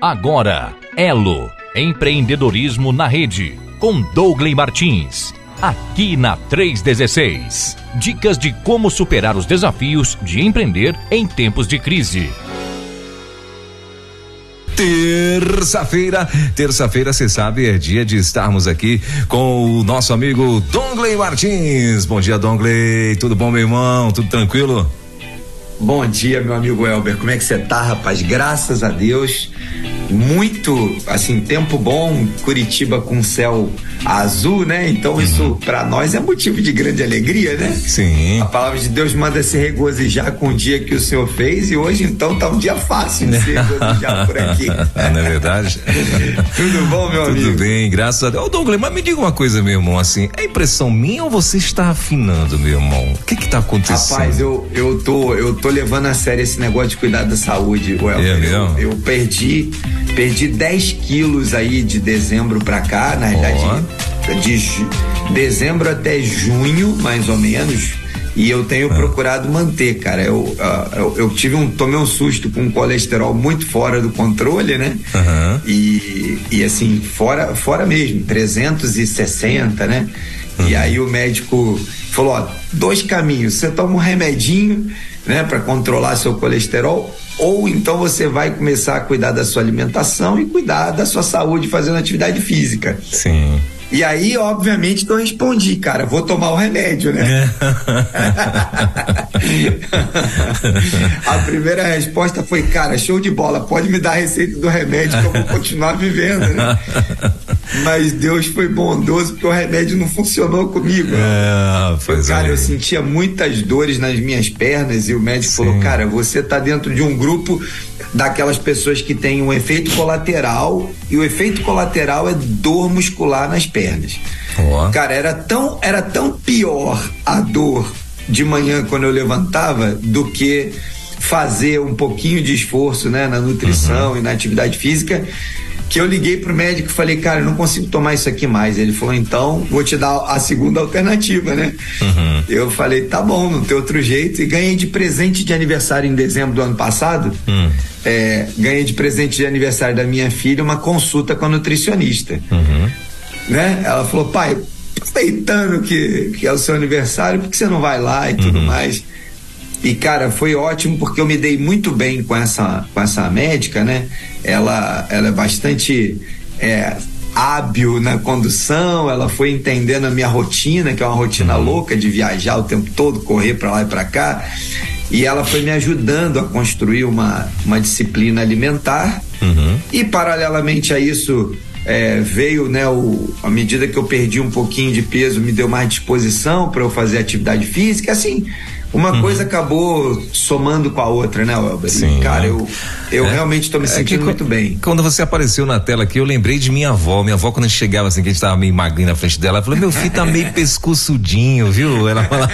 Agora, Elo, empreendedorismo na rede, com Douglas Martins. Aqui na 316. Dicas de como superar os desafios de empreender em tempos de crise. Terça-feira, terça-feira, você sabe, é dia de estarmos aqui com o nosso amigo Dongley Martins. Bom dia, Dongley. Tudo bom, meu irmão? Tudo tranquilo? Bom dia, meu amigo Elber. Como é que você tá, rapaz? Graças a Deus. Muito, assim, tempo bom, Curitiba com céu azul, né? Então uhum. isso para nós é motivo de grande alegria, né? Sim. A palavra de Deus manda se regozijar com o dia que o Senhor fez e hoje então tá um dia fácil de se regozijar por aqui. Não é verdade? Tudo bom, meu Tudo amigo? Tudo bem, graças a Deus. Ô Douglas, mas me diga uma coisa, meu irmão, assim, é impressão minha ou você está afinando, meu irmão? O que que tá acontecendo? Rapaz, eu, eu tô eu tô levando a sério esse negócio de cuidar da saúde, Welber. É? Eu, eu perdi perdi 10 quilos aí de dezembro pra cá, na verdade, oh. de dezembro até junho, mais ou menos. E eu tenho ah. procurado manter, cara. Eu, uh, eu, eu, tive um, tomei um susto com um colesterol muito fora do controle, né? Uhum. E, e assim, fora, fora mesmo, 360, né? Uhum. E aí o médico falou: ó, dois caminhos. Você toma um remedinho, né, para controlar seu colesterol, ou então você vai começar a cuidar da sua alimentação e cuidar da sua saúde fazendo atividade física. Sim. E aí, obviamente, que eu respondi, cara, vou tomar o remédio, né? a primeira resposta foi, cara, show de bola, pode me dar a receita do remédio que eu vou continuar vivendo, né? Mas Deus foi bondoso porque o remédio não funcionou comigo. É, foi, cara, é. eu sentia muitas dores nas minhas pernas e o médico Sim. falou, cara, você tá dentro de um grupo daquelas pessoas que têm um efeito colateral e o efeito colateral é dor muscular nas pernas. Oh. Cara, era tão, era tão pior a dor de manhã quando eu levantava do que fazer um pouquinho de esforço, né, na nutrição uhum. e na atividade física que eu liguei pro médico e falei, cara, eu não consigo tomar isso aqui mais. Ele falou, então vou te dar a segunda alternativa, né? Uhum. Eu falei, tá bom, não tem outro jeito. E ganhei de presente de aniversário em dezembro do ano passado. Uhum. É, ganhei de presente de aniversário da minha filha uma consulta com a nutricionista. Uhum. Né? Ela falou, pai, aproveitando que, que é o seu aniversário, por que você não vai lá e tudo mais? E cara, foi ótimo porque eu me dei muito bem com essa com essa médica, né? Ela ela é bastante é, hábil na condução, ela foi entendendo a minha rotina, que é uma rotina uhum. louca de viajar o tempo todo, correr para lá e para cá. E ela foi me ajudando a construir uma, uma disciplina alimentar. Uhum. E paralelamente a isso, é, veio, né, o, à medida que eu perdi um pouquinho de peso, me deu mais disposição para eu fazer atividade física. Assim, uma uhum. coisa acabou somando com a outra, né, Welber? Sim. Cara, eu, eu é, realmente estou me sentindo é muito bem. Quando você apareceu na tela aqui, eu lembrei de minha avó. Minha avó, quando a gente chegava assim, que a gente tava meio magrinho na frente dela, ela falou: meu filho tá meio pescoçudinho, viu? Ela fala.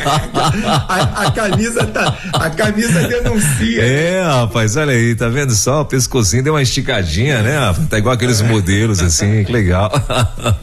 a, a, camisa tá. A camisa denuncia. É, rapaz, olha aí, tá vendo só? O pescocinho deu uma esticadinha, né? Tá igual aqueles modelos assim, que legal.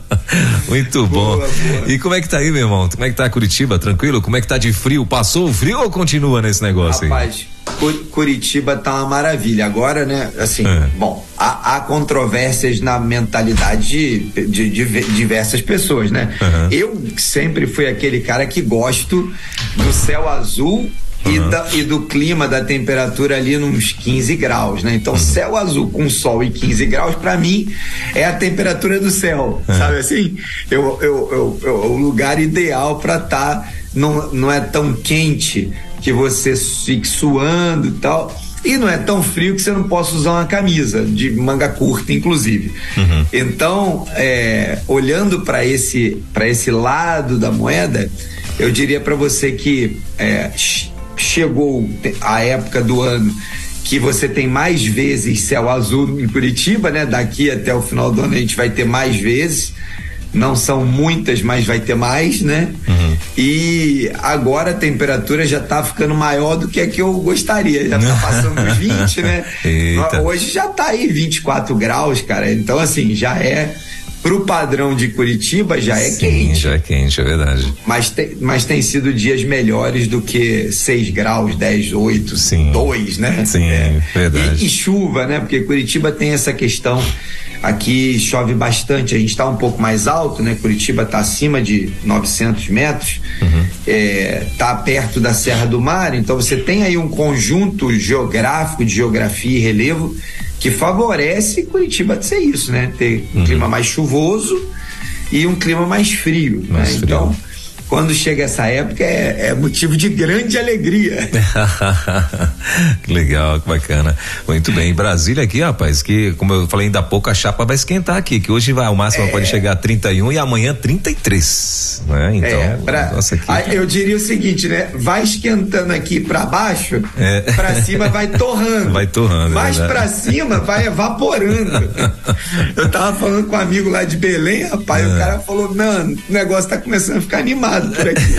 muito bom. Boa, boa. E como é que tá aí, meu irmão? Como é que tá Curitiba? Tranquilo? Como é que tá de frio? Passou o frio ou continua nesse negócio Rapaz, aí? Curitiba tá uma maravilha. Agora, né, assim, É. bom, há, há controvérsias na mentalidade de, de- de diversas pessoas, né? Uhum. Eu sempre fui aquele cara que gosto do céu azul e, Uhum. da- e do clima, da temperatura ali nos 15 graus, né? Uhum. Então, céu azul com sol e 15 graus, pra mim, é a temperatura do céu, É. sabe assim? Eu, eu, eu, eu- o lugar ideal pra estar não, não é tão quente que você fique suando e tal. E não é tão frio que você não possa usar uma camisa, de manga curta, inclusive. Uhum. Então, é, olhando para esse, pra esse lado da moeda, eu diria para você que é, ch- chegou a época do ano que você tem mais vezes céu azul em Curitiba, né? Daqui até o final do ano a gente vai ter mais vezes. Não são muitas, mas vai ter mais, né? Uhum. E agora a temperatura já tá ficando maior do que a que eu gostaria. Já tá passando dos 20, né? Eita. Hoje já tá aí 24 graus, cara. Então, assim, já é pro padrão de Curitiba já é Sim, quente. Já é quente, é verdade. Mas, te, mas tem sido dias melhores do que 6 graus, 10, 8, Sim. 2, né? Sim, é. verdade. E, e, chuva, né? Porque Curitiba tem essa questão. Aqui chove bastante, a gente está um pouco mais alto, né? Curitiba está acima de 900 metros, está uhum. é, tá perto da Serra do Mar, então você tem aí um conjunto geográfico de geografia e relevo que favorece Curitiba de ser isso, né? Ter um uhum. clima mais chuvoso e um clima mais frio. Mais né? frio. Então, quando chega essa época é, é motivo de grande alegria. que legal, que bacana. Muito bem. Brasília aqui, rapaz, que como eu falei ainda há pouco, a chapa vai esquentar aqui, que hoje vai, o máximo é. pode chegar a 31 e amanhã 33, né? Então, é, pra, nossa, aqui, aí, eu diria o seguinte, né? Vai esquentando aqui para baixo, é. para cima vai torrando. Vai torrando. Mais para cima vai evaporando. eu tava falando com um amigo lá de Belém, rapaz, o é. cara falou: "Não, o negócio tá começando a ficar animado por aqui.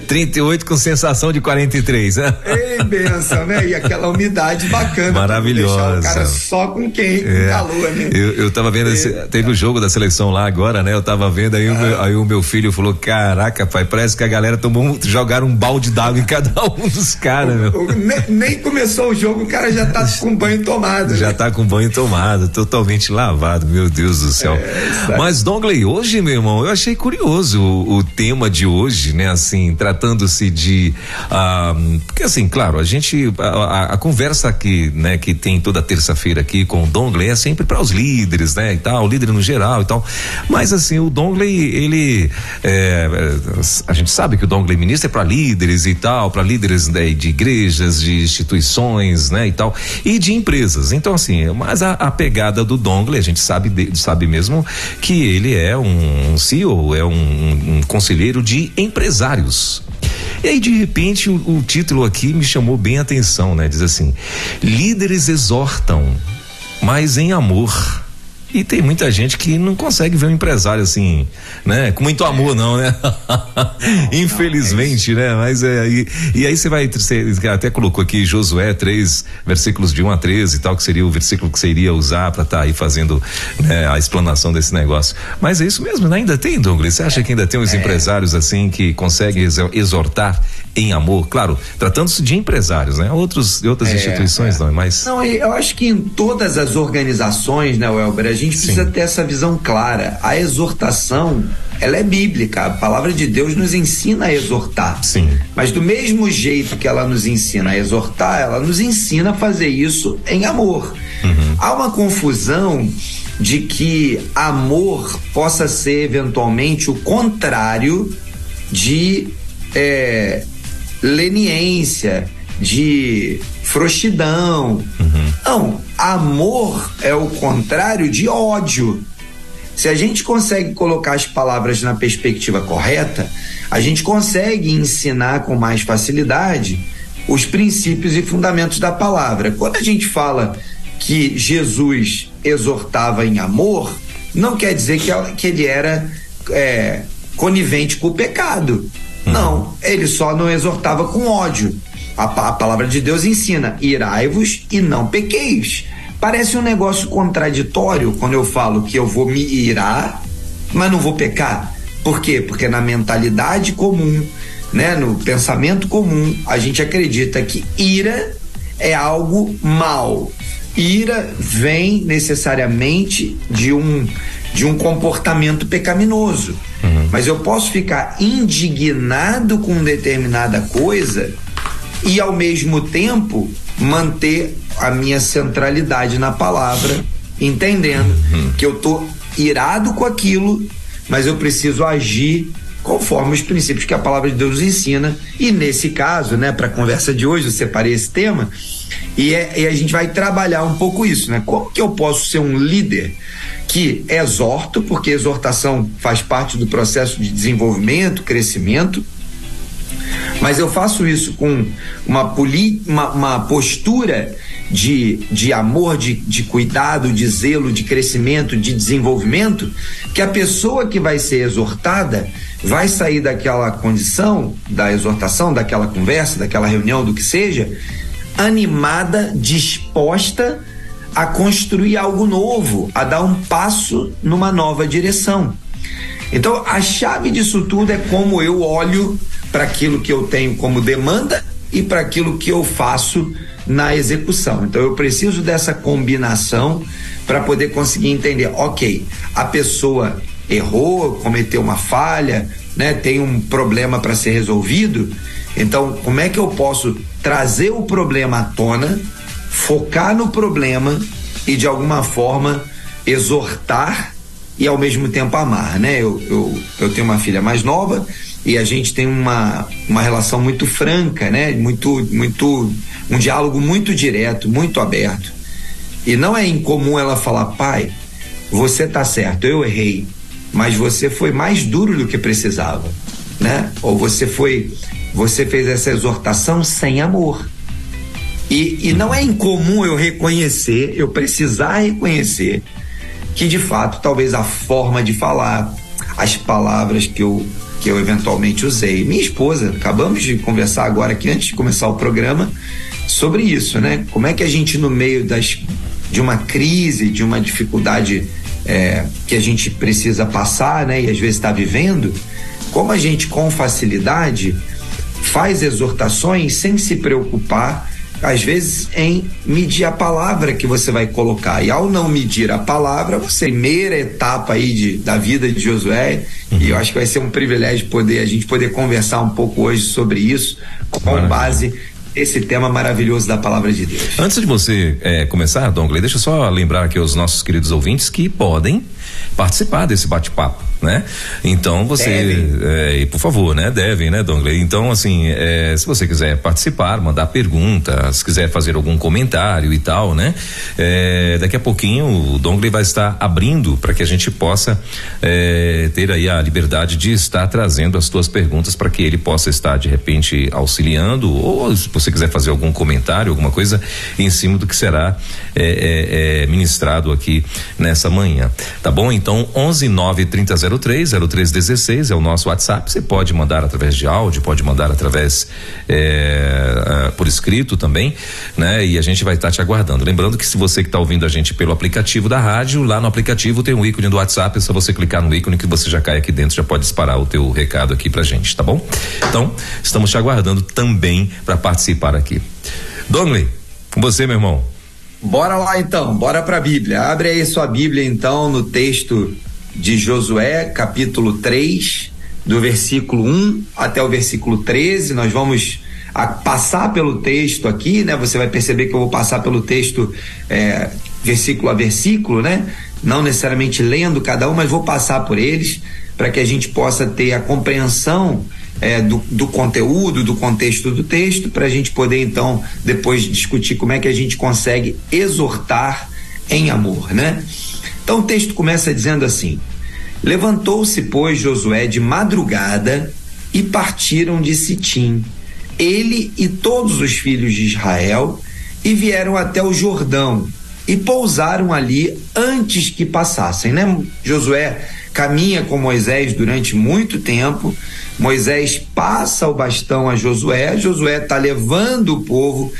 38 com sensação de 43, né? Ei, benção, né? E aquela umidade bacana. Maravilhosa. o cara só com quem? Com é. calor, né? Eu, eu tava vendo, esse, teve o jogo da seleção lá agora, né? Eu tava vendo, aí, ah. o, meu, aí o meu filho falou: Caraca, pai, parece que a galera tomou, jogaram um balde d'água em cada um dos caras, meu. Nem, nem, começou o jogo, o cara já tá com banho tomado. Já né? tá com banho tomado, totalmente lavado, meu Deus do céu. É, Mas, Dongley, hoje, meu irmão, eu achei curioso o, tema de hoje, né? Assim, tratando-se de, ah, porque assim, claro, a gente, a, a, conversa aqui, né? Que tem toda terça-feira aqui com o Dongley é sempre para os líderes, né? E tal, líder no geral e tal, mas assim, o Dongley, ele, é, a gente sabe que o Dongley ministra é para líderes e tal, para líderes né, de igrejas, de instituições, né? E tal, e de empresas, então assim, mas a, a pegada do Dongley, a gente sabe, de, sabe mesmo que ele é um, um CEO, é um, um, conselheiro de empresários. E aí, de repente, o, o, título aqui me chamou bem a atenção, né? Diz assim: líderes exortam, mas em amor. E tem muita gente que não consegue ver um empresário assim, né? Com muito amor, não, né? Infelizmente, não, é né? Mas é. E, e aí você vai. Você até colocou aqui Josué 3, versículos de 1 a 13 e tal, que seria o versículo que você iria usar para estar tá aí fazendo né, a explanação desse negócio. Mas é isso mesmo, né? Ainda tem, Douglas? Você acha que ainda tem uns é. empresários assim que conseguem exortar em amor? Claro, tratando-se de empresários, né? Outros, outras é, instituições é. não, mas. Não, eu acho que em todas as organizações, né, Welber, a gente gente precisa Sim. ter essa visão clara. A exortação, ela é bíblica. A palavra de Deus nos ensina a exortar. Sim. Mas do mesmo jeito que ela nos ensina a exortar, ela nos ensina a fazer isso em amor. Uhum. Há uma confusão de que amor possa ser eventualmente o contrário de é, leniência, de frouxidão. Uhum. Não, amor é o contrário de ódio. Se a gente consegue colocar as palavras na perspectiva correta, a gente consegue ensinar com mais facilidade os princípios e fundamentos da palavra. Quando a gente fala que Jesus exortava em amor, não quer dizer que, ele era é, conivente com o pecado. Não, ele só não exortava com ódio. A, a palavra de Deus ensina: irai-vos e não pequeis. Parece um negócio contraditório quando eu falo que eu vou me irar, mas não vou pecar. Por quê? Porque na mentalidade comum, né, no pensamento comum, a gente acredita que ira é algo mal. Ira vem necessariamente de um de um comportamento pecaminoso. Uhum. Mas eu posso ficar indignado com determinada coisa e ao mesmo tempo manter a minha centralidade na palavra, entendendo uhum. que eu tô irado com aquilo, mas eu preciso agir conforme os princípios que a palavra de Deus ensina. E nesse caso, né, para a conversa de hoje, eu separei esse tema e, é, e, a gente vai trabalhar um pouco isso, né? Como que eu posso ser um líder que exorto, porque exortação faz parte do processo de desenvolvimento, crescimento, mas eu faço isso com uma, poli, uma, uma postura de, de amor, de, de cuidado, de zelo, de crescimento, de desenvolvimento, que a pessoa que vai ser exortada vai sair daquela condição, da exortação, daquela conversa, daquela reunião, do que seja, animada, disposta a construir algo novo, a dar um passo numa nova direção. Então, a chave disso tudo é como eu olho para aquilo que eu tenho como demanda e para aquilo que eu faço na execução. Então, eu preciso dessa combinação para poder conseguir entender, ok, a pessoa errou, cometeu uma falha, né, tem um problema para ser resolvido. Então, como é que eu posso trazer o problema à tona, focar no problema e de alguma forma exortar e ao mesmo tempo amar, né? Eu, eu, eu tenho uma filha mais nova e a gente tem uma, uma relação muito franca, né? Muito, muito, um diálogo muito direto, muito aberto. E não é incomum ela falar, pai, você tá certo, eu errei, mas você foi mais duro do que precisava, né? Ou você foi, você fez essa exortação sem amor. E, e não é incomum eu reconhecer, eu precisar reconhecer que de fato talvez a forma de falar, as palavras que eu que eu eventualmente usei. Minha esposa, acabamos de conversar agora aqui antes de começar o programa sobre isso, né? Como é que a gente no meio das de uma crise, de uma dificuldade é, que a gente precisa passar, né? E às vezes está vivendo, como a gente com facilidade faz exortações sem se preocupar às vezes em medir a palavra que você vai colocar. E ao não medir a palavra, você primeira etapa aí de, da vida de Josué, uhum. e eu acho que vai ser um privilégio poder a gente poder conversar um pouco hoje sobre isso com Maravilha. base esse tema maravilhoso da palavra de Deus. Antes de você é, começar, Dongley, deixa eu só lembrar aqui aos nossos queridos ouvintes que podem participar desse bate-papo né? Então você, é, por favor, né? Devem, né, Dongley? Então, assim, é, se você quiser participar, mandar perguntas, quiser fazer algum comentário e tal, né? É, daqui a pouquinho o Dongley vai estar abrindo para que a gente possa é, ter aí a liberdade de estar trazendo as tuas perguntas para que ele possa estar de repente auxiliando ou se você quiser fazer algum comentário, alguma coisa em cima do que será é, é, ministrado aqui nessa manhã, tá bom? Então, onze nove trinta zero 03 0316 é o nosso WhatsApp. Você pode mandar através de áudio, pode mandar através é, por escrito também, né? E a gente vai estar tá te aguardando. Lembrando que se você que está ouvindo a gente pelo aplicativo da rádio, lá no aplicativo tem um ícone do WhatsApp, é só você clicar no ícone que você já cai aqui dentro, já pode disparar o teu recado aqui pra gente, tá bom? Então, estamos te aguardando também para participar aqui. Dongley, com você, meu irmão. Bora lá então, bora para a Bíblia. Abre aí sua Bíblia então no texto de Josué, capítulo 3, do versículo 1 até o versículo 13. Nós vamos passar pelo texto aqui, né? Você vai perceber que eu vou passar pelo texto é, versículo a versículo, né? Não necessariamente lendo cada um, mas vou passar por eles para que a gente possa ter a compreensão é, do, do, conteúdo, do contexto do texto, para a gente poder então depois discutir como é que a gente consegue exortar em amor, né? Então o texto começa dizendo assim: Levantou-se, pois, Josué de madrugada e partiram de Sitim, ele e todos os filhos de Israel, e vieram até o Jordão e pousaram ali antes que passassem, né? Josué caminha com Moisés durante muito tempo. Moisés passa o bastão a Josué, Josué está levando o povo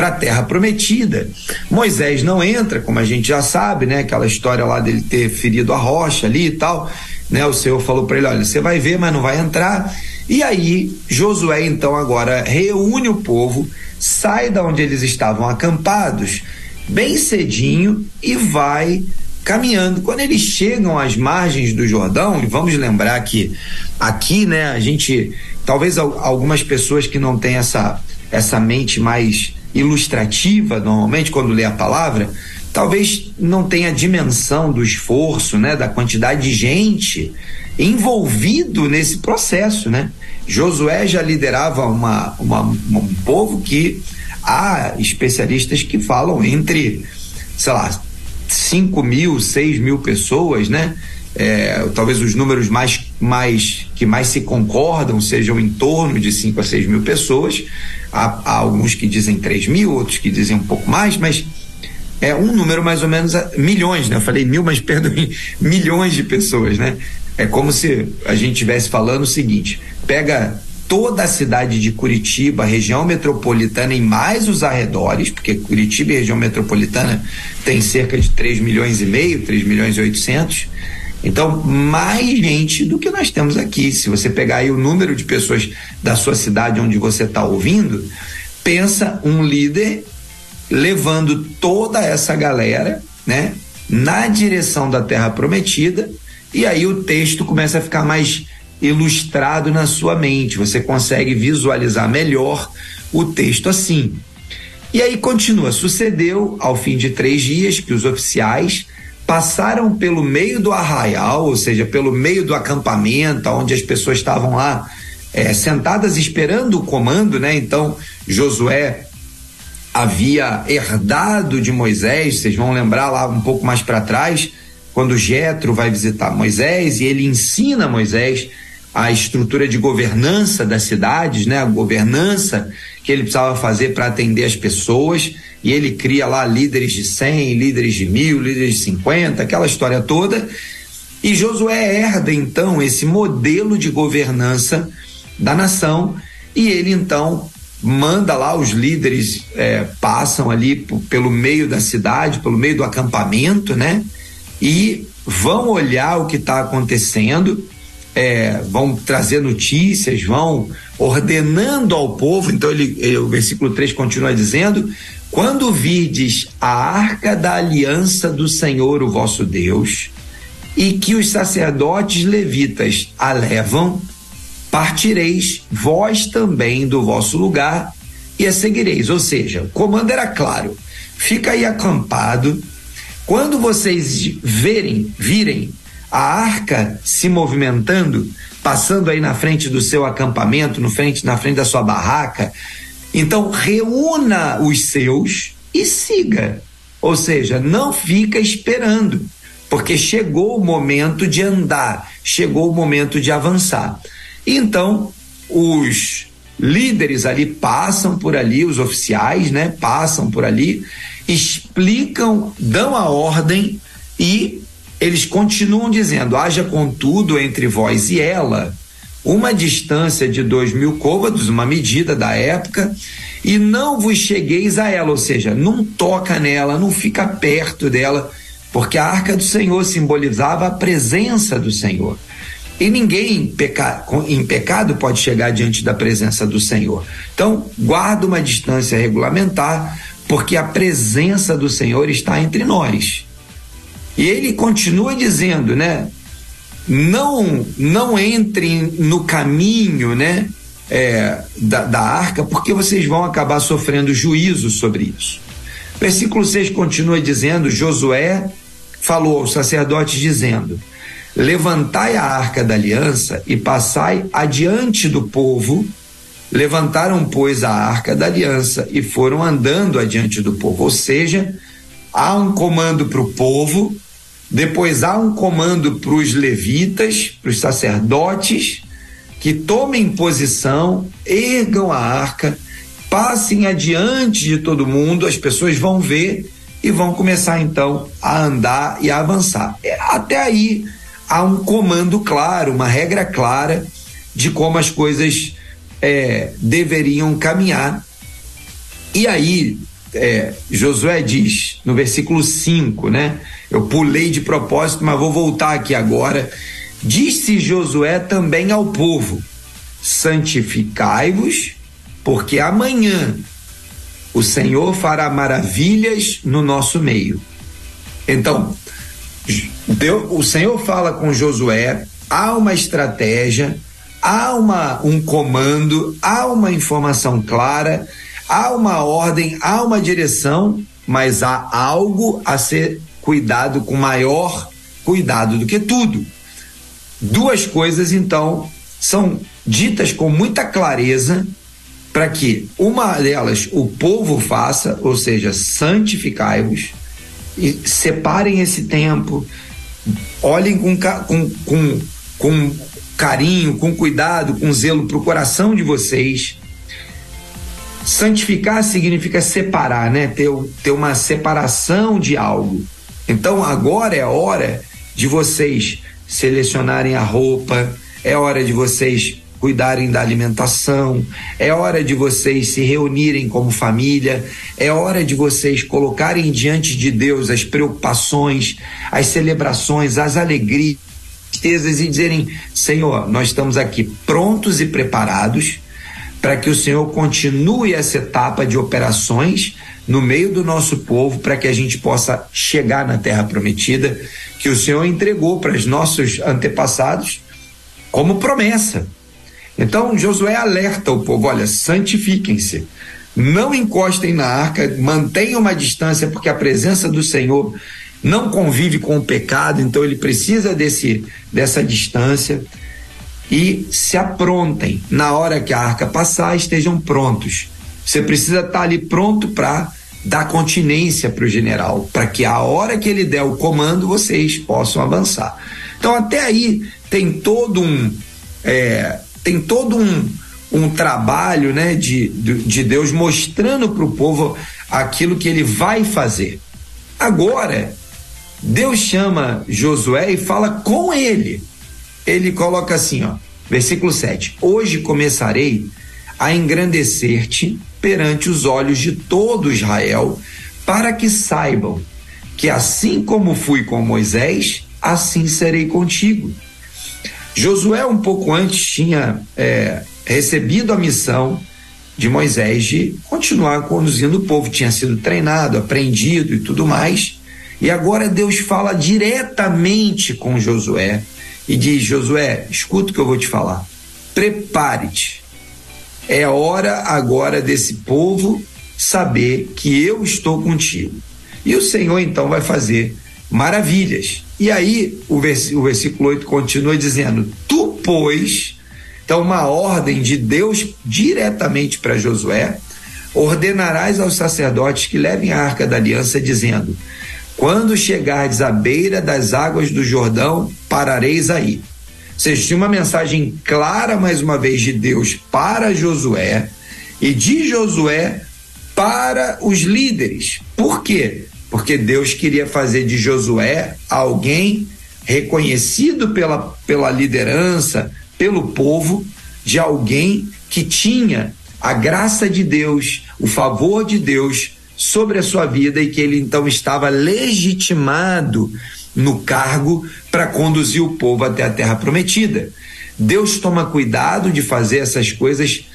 para a terra prometida. Moisés não entra, como a gente já sabe, né? Aquela história lá dele ter ferido a rocha ali e tal, né? O Senhor falou para ele, olha, você vai ver, mas não vai entrar. E aí, Josué então agora reúne o povo, sai da onde eles estavam acampados, bem cedinho e vai caminhando. Quando eles chegam às margens do Jordão, e vamos lembrar que aqui, né, a gente, talvez algumas pessoas que não têm essa essa mente mais ilustrativa, normalmente, quando lê a palavra, talvez não tenha dimensão do esforço, né, da quantidade de gente envolvido nesse processo, né? Josué já liderava uma, uma, um povo que há especialistas que falam entre, sei lá, 5 mil, 6 mil pessoas, né? É, talvez os números mais, mais que mais se concordam sejam em torno de 5 a 6 mil pessoas. Há, há, alguns que dizem 3 mil, outros que dizem um pouco mais, mas é um número mais ou menos milhões, né? Eu falei mil, mas perdoe, milhões de pessoas, né? É como se a gente estivesse falando o seguinte: pega toda a cidade de Curitiba, região metropolitana e mais os arredores, porque Curitiba e região metropolitana tem cerca de 3 milhões e meio, 3 milhões e 800. Então, mais gente do que nós temos aqui. Se você pegar aí o número de pessoas da sua cidade onde você está ouvindo, pensa um líder levando toda essa galera, né, na direção da terra prometida, e aí o texto começa a ficar mais ilustrado na sua mente, você consegue visualizar melhor o texto assim. E aí continua: sucedeu ao fim de três dias que os oficiais passaram pelo meio do arraial, ou seja, pelo meio do acampamento, onde as pessoas estavam lá é, sentadas esperando o comando, né? Então Josué havia herdado de Moisés, vocês vão lembrar lá um pouco mais para trás, quando Jetro vai visitar Moisés e ele ensina Moisés a estrutura de governança das cidades, né? A governança que ele precisava fazer para atender as pessoas, e ele cria lá líderes de 100, líderes de mil, líderes de 50, aquela história toda. E Josué herda então esse modelo de governança da nação, e ele então manda lá os líderes é, passam ali pelo meio da cidade, pelo meio do acampamento, né? E vão olhar o que está acontecendo é, vão trazer notícias, vão ordenando ao povo. Então, ele, ele, o versículo 3 continua dizendo: Quando vides a arca da aliança do Senhor, o vosso Deus, e que os sacerdotes levitas a levam, partireis vós também do vosso lugar e a seguireis. Ou seja, o comando era claro: fica aí acampado. Quando vocês verem, virem a arca se movimentando, passando aí na frente do seu acampamento, no frente, na frente da sua barraca. Então, reúna os seus e siga. Ou seja, não fica esperando, porque chegou o momento de andar, chegou o momento de avançar. Então, os líderes ali passam por ali, os oficiais, né, passam por ali, explicam, dão a ordem e eles continuam dizendo: haja contudo entre vós e ela uma distância de dois mil côvados, uma medida da época, e não vos chegueis a ela, ou seja, não toca nela, não fica perto dela, porque a arca do Senhor simbolizava a presença do Senhor. E ninguém peca, em pecado pode chegar diante da presença do Senhor. Então, guarda uma distância regulamentar, porque a presença do Senhor está entre nós. E ele continua dizendo, né? Não, não entrem no caminho, né? É, da, da arca, porque vocês vão acabar sofrendo juízo sobre isso. Versículo 6 continua dizendo: Josué falou aos sacerdotes, dizendo: Levantai a arca da aliança e passai adiante do povo. Levantaram, pois, a arca da aliança e foram andando adiante do povo. Ou seja, há um comando para o povo, depois há um comando para os levitas, para os sacerdotes, que tomem posição, ergam a arca, passem adiante de todo mundo, as pessoas vão ver e vão começar então a andar e a avançar. É, até aí há um comando claro, uma regra clara de como as coisas é, deveriam caminhar. E aí é, Josué diz no versículo 5, né? Eu pulei de propósito, mas vou voltar aqui agora. Disse Josué também ao povo: santificai-vos, porque amanhã o Senhor fará maravilhas no nosso meio. Então, Deus, o Senhor fala com Josué, há uma estratégia, há uma, um comando, há uma informação clara há uma ordem, há uma direção, mas há algo a ser cuidado com maior cuidado do que tudo. Duas coisas, então, são ditas com muita clareza para que uma delas o povo faça, ou seja, santificai-vos, e separem esse tempo, olhem com, com, com, com carinho, com cuidado, com zelo para o coração de vocês Santificar significa separar, né? Ter, ter uma separação de algo. Então agora é hora de vocês selecionarem a roupa, é hora de vocês cuidarem da alimentação, é hora de vocês se reunirem como família, é hora de vocês colocarem diante de Deus as preocupações, as celebrações, as alegrias, tristezas e dizerem: Senhor, nós estamos aqui prontos e preparados para que o Senhor continue essa etapa de operações no meio do nosso povo, para que a gente possa chegar na terra prometida que o Senhor entregou para os nossos antepassados como promessa. Então Josué alerta o povo: olha, santifiquem-se, não encostem na arca, mantenham uma distância, porque a presença do Senhor não convive com o pecado, então ele precisa desse, dessa distância e se aprontem. Na hora que a arca passar, estejam prontos. Você precisa estar ali pronto para dar continência para o general, para que a hora que ele der o comando vocês possam avançar. Então até aí tem todo um é, tem todo um, um trabalho né, de, de Deus mostrando para o povo aquilo que ele vai fazer. Agora Deus chama Josué e fala com ele. Ele coloca assim, ó, versículo 7: Hoje começarei a engrandecer-te perante os olhos de todo Israel, para que saibam que assim como fui com Moisés, assim serei contigo. Josué, um pouco antes, tinha é, recebido a missão de Moisés de continuar conduzindo o povo, tinha sido treinado, aprendido e tudo mais. E agora Deus fala diretamente com Josué e diz: Josué, escuta o que eu vou te falar. Prepare-te. É hora agora desse povo saber que eu estou contigo. E o Senhor então vai fazer maravilhas. E aí o, vers o versículo 8 continua dizendo: Tu, pois, então uma ordem de Deus diretamente para Josué, ordenarás aos sacerdotes que levem a arca da aliança, dizendo: quando chegardes à beira das águas do Jordão, parareis aí. Tinha uma mensagem clara, mais uma vez, de Deus para Josué e de Josué para os líderes. Por quê? Porque Deus queria fazer de Josué alguém reconhecido pela, pela liderança, pelo povo, de alguém que tinha a graça de Deus, o favor de Deus sobre a sua vida e que ele então estava legitimado no cargo para conduzir o povo até a terra prometida. Deus toma cuidado de fazer essas coisas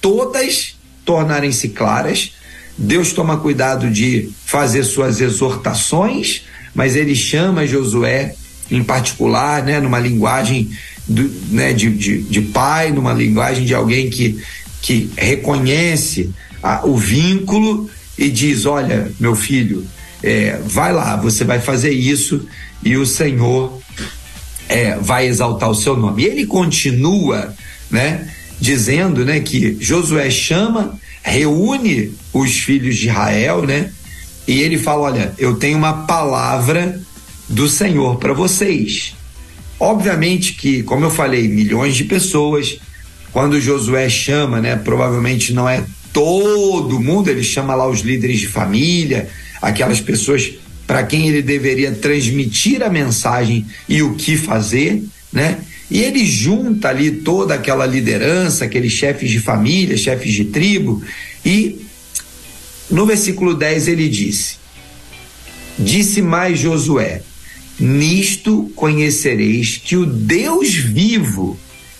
todas tornarem-se claras. Deus toma cuidado de fazer suas exortações, mas ele chama Josué em particular, né, numa linguagem do, né, de, de, de pai, numa linguagem de alguém que, que reconhece a, o vínculo e diz: Olha, meu filho, é, vai lá, você vai fazer isso e o Senhor é, vai exaltar o seu nome. E ele continua, né, dizendo, né, que Josué chama, reúne os filhos de Israel, né, e ele fala: Olha, eu tenho uma palavra do Senhor para vocês. Obviamente que, como eu falei, milhões de pessoas, quando Josué chama, né, provavelmente não é todo mundo, ele chama lá os líderes de família, aquelas pessoas para quem ele deveria transmitir a mensagem e o que fazer, né? E ele junta ali toda aquela liderança, aqueles chefes de família, chefes de tribo, e no versículo 10 ele disse: Disse mais Josué: Nisto conhecereis que o Deus vivo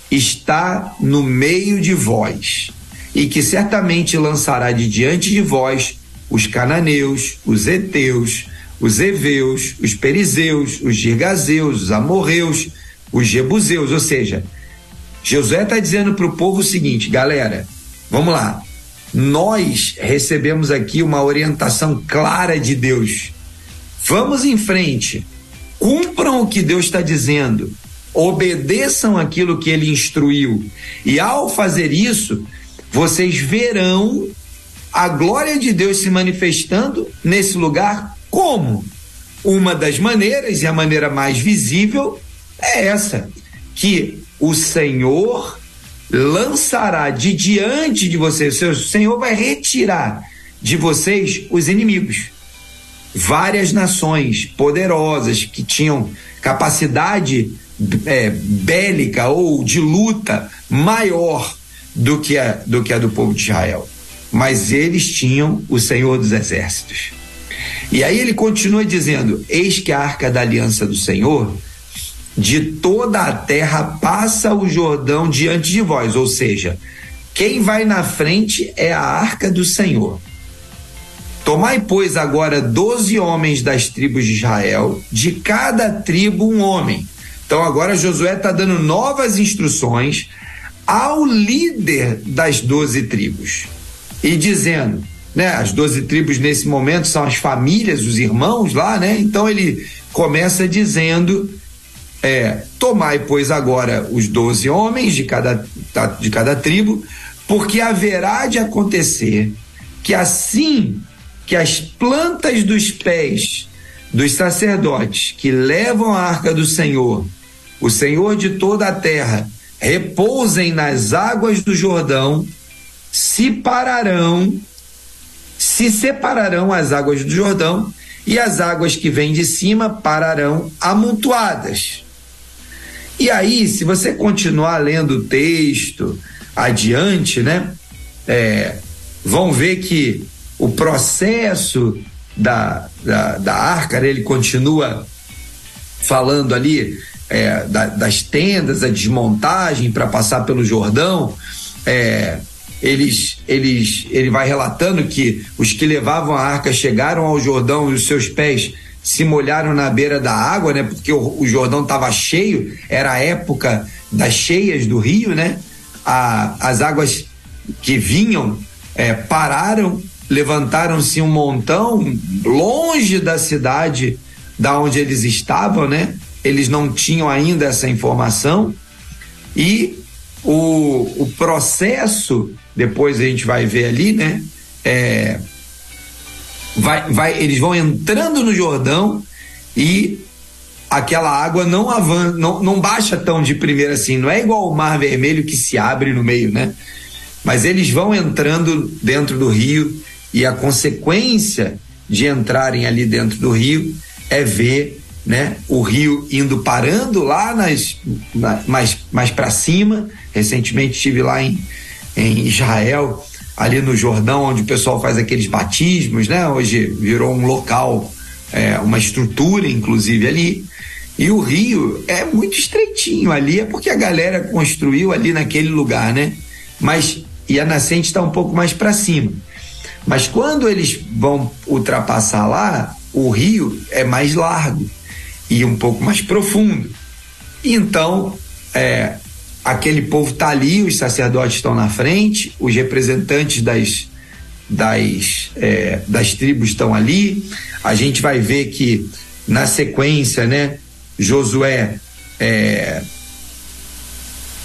está no meio de vós e que certamente lançará de diante de vós os cananeus, os heteus, os heveus, os perizeus, os girgazeus, os amorreus, os jebuseus, ou seja, Josué está dizendo para o povo o seguinte, galera, vamos lá, nós recebemos aqui uma orientação clara de Deus. Vamos em frente, cumpram o que Deus está dizendo, obedeçam aquilo que Ele instruiu, e ao fazer isso, vocês verão a glória de Deus se manifestando nesse lugar como? Uma das maneiras, e a maneira mais visível, é essa: que o Senhor lançará de diante de vocês, o Senhor vai retirar de vocês os inimigos. Várias nações poderosas que tinham capacidade é, bélica ou de luta maior do que, a, do que a do povo de Israel. Mas eles tinham o Senhor dos Exércitos. E aí ele continua dizendo: Eis que a arca da aliança do Senhor, de toda a terra passa o Jordão diante de vós. Ou seja, quem vai na frente é a arca do Senhor. Tomai, pois, agora doze homens das tribos de Israel, de cada tribo um homem. Então agora Josué está dando novas instruções ao líder das doze tribos e dizendo, né, as doze tribos nesse momento são as famílias, os irmãos lá, né? Então ele começa dizendo, é, tomai pois agora os doze homens de cada de cada tribo, porque haverá de acontecer que assim que as plantas dos pés dos sacerdotes que levam a arca do Senhor, o Senhor de toda a terra, repousem nas águas do Jordão, se pararão, se separarão as águas do Jordão e as águas que vêm de cima pararão amontoadas. E aí, se você continuar lendo o texto adiante, né, é, vão ver que o processo da, da, da arca, né, ele continua falando ali é, da, das tendas, a desmontagem para passar pelo Jordão. É, eles, eles, ele vai relatando que os que levavam a arca chegaram ao Jordão e os seus pés se molharam na beira da água, né? Porque o, o Jordão estava cheio, era a época das cheias do rio, né? A, as águas que vinham é, pararam, levantaram-se um montão longe da cidade da onde eles estavam, né? Eles não tinham ainda essa informação e o, o processo, depois a gente vai ver ali, né? É, vai, vai, eles vão entrando no Jordão e aquela água não avança, não, não baixa tão de primeira assim, não é igual o Mar Vermelho que se abre no meio, né? Mas eles vão entrando dentro do rio e a consequência de entrarem ali dentro do rio é ver né? O rio indo parando lá nas, na, mais, mais para cima. Recentemente estive lá em, em Israel, ali no Jordão, onde o pessoal faz aqueles batismos, né? Hoje virou um local, é, uma estrutura, inclusive ali. E o rio é muito estreitinho ali, é porque a galera construiu ali naquele lugar, né? Mas e a nascente está um pouco mais para cima. Mas quando eles vão ultrapassar lá, o rio é mais largo e um pouco mais profundo. Então, é, aquele povo está ali, os sacerdotes estão na frente, os representantes das, das, é, das tribos estão ali. A gente vai ver que na sequência, né, Josué é,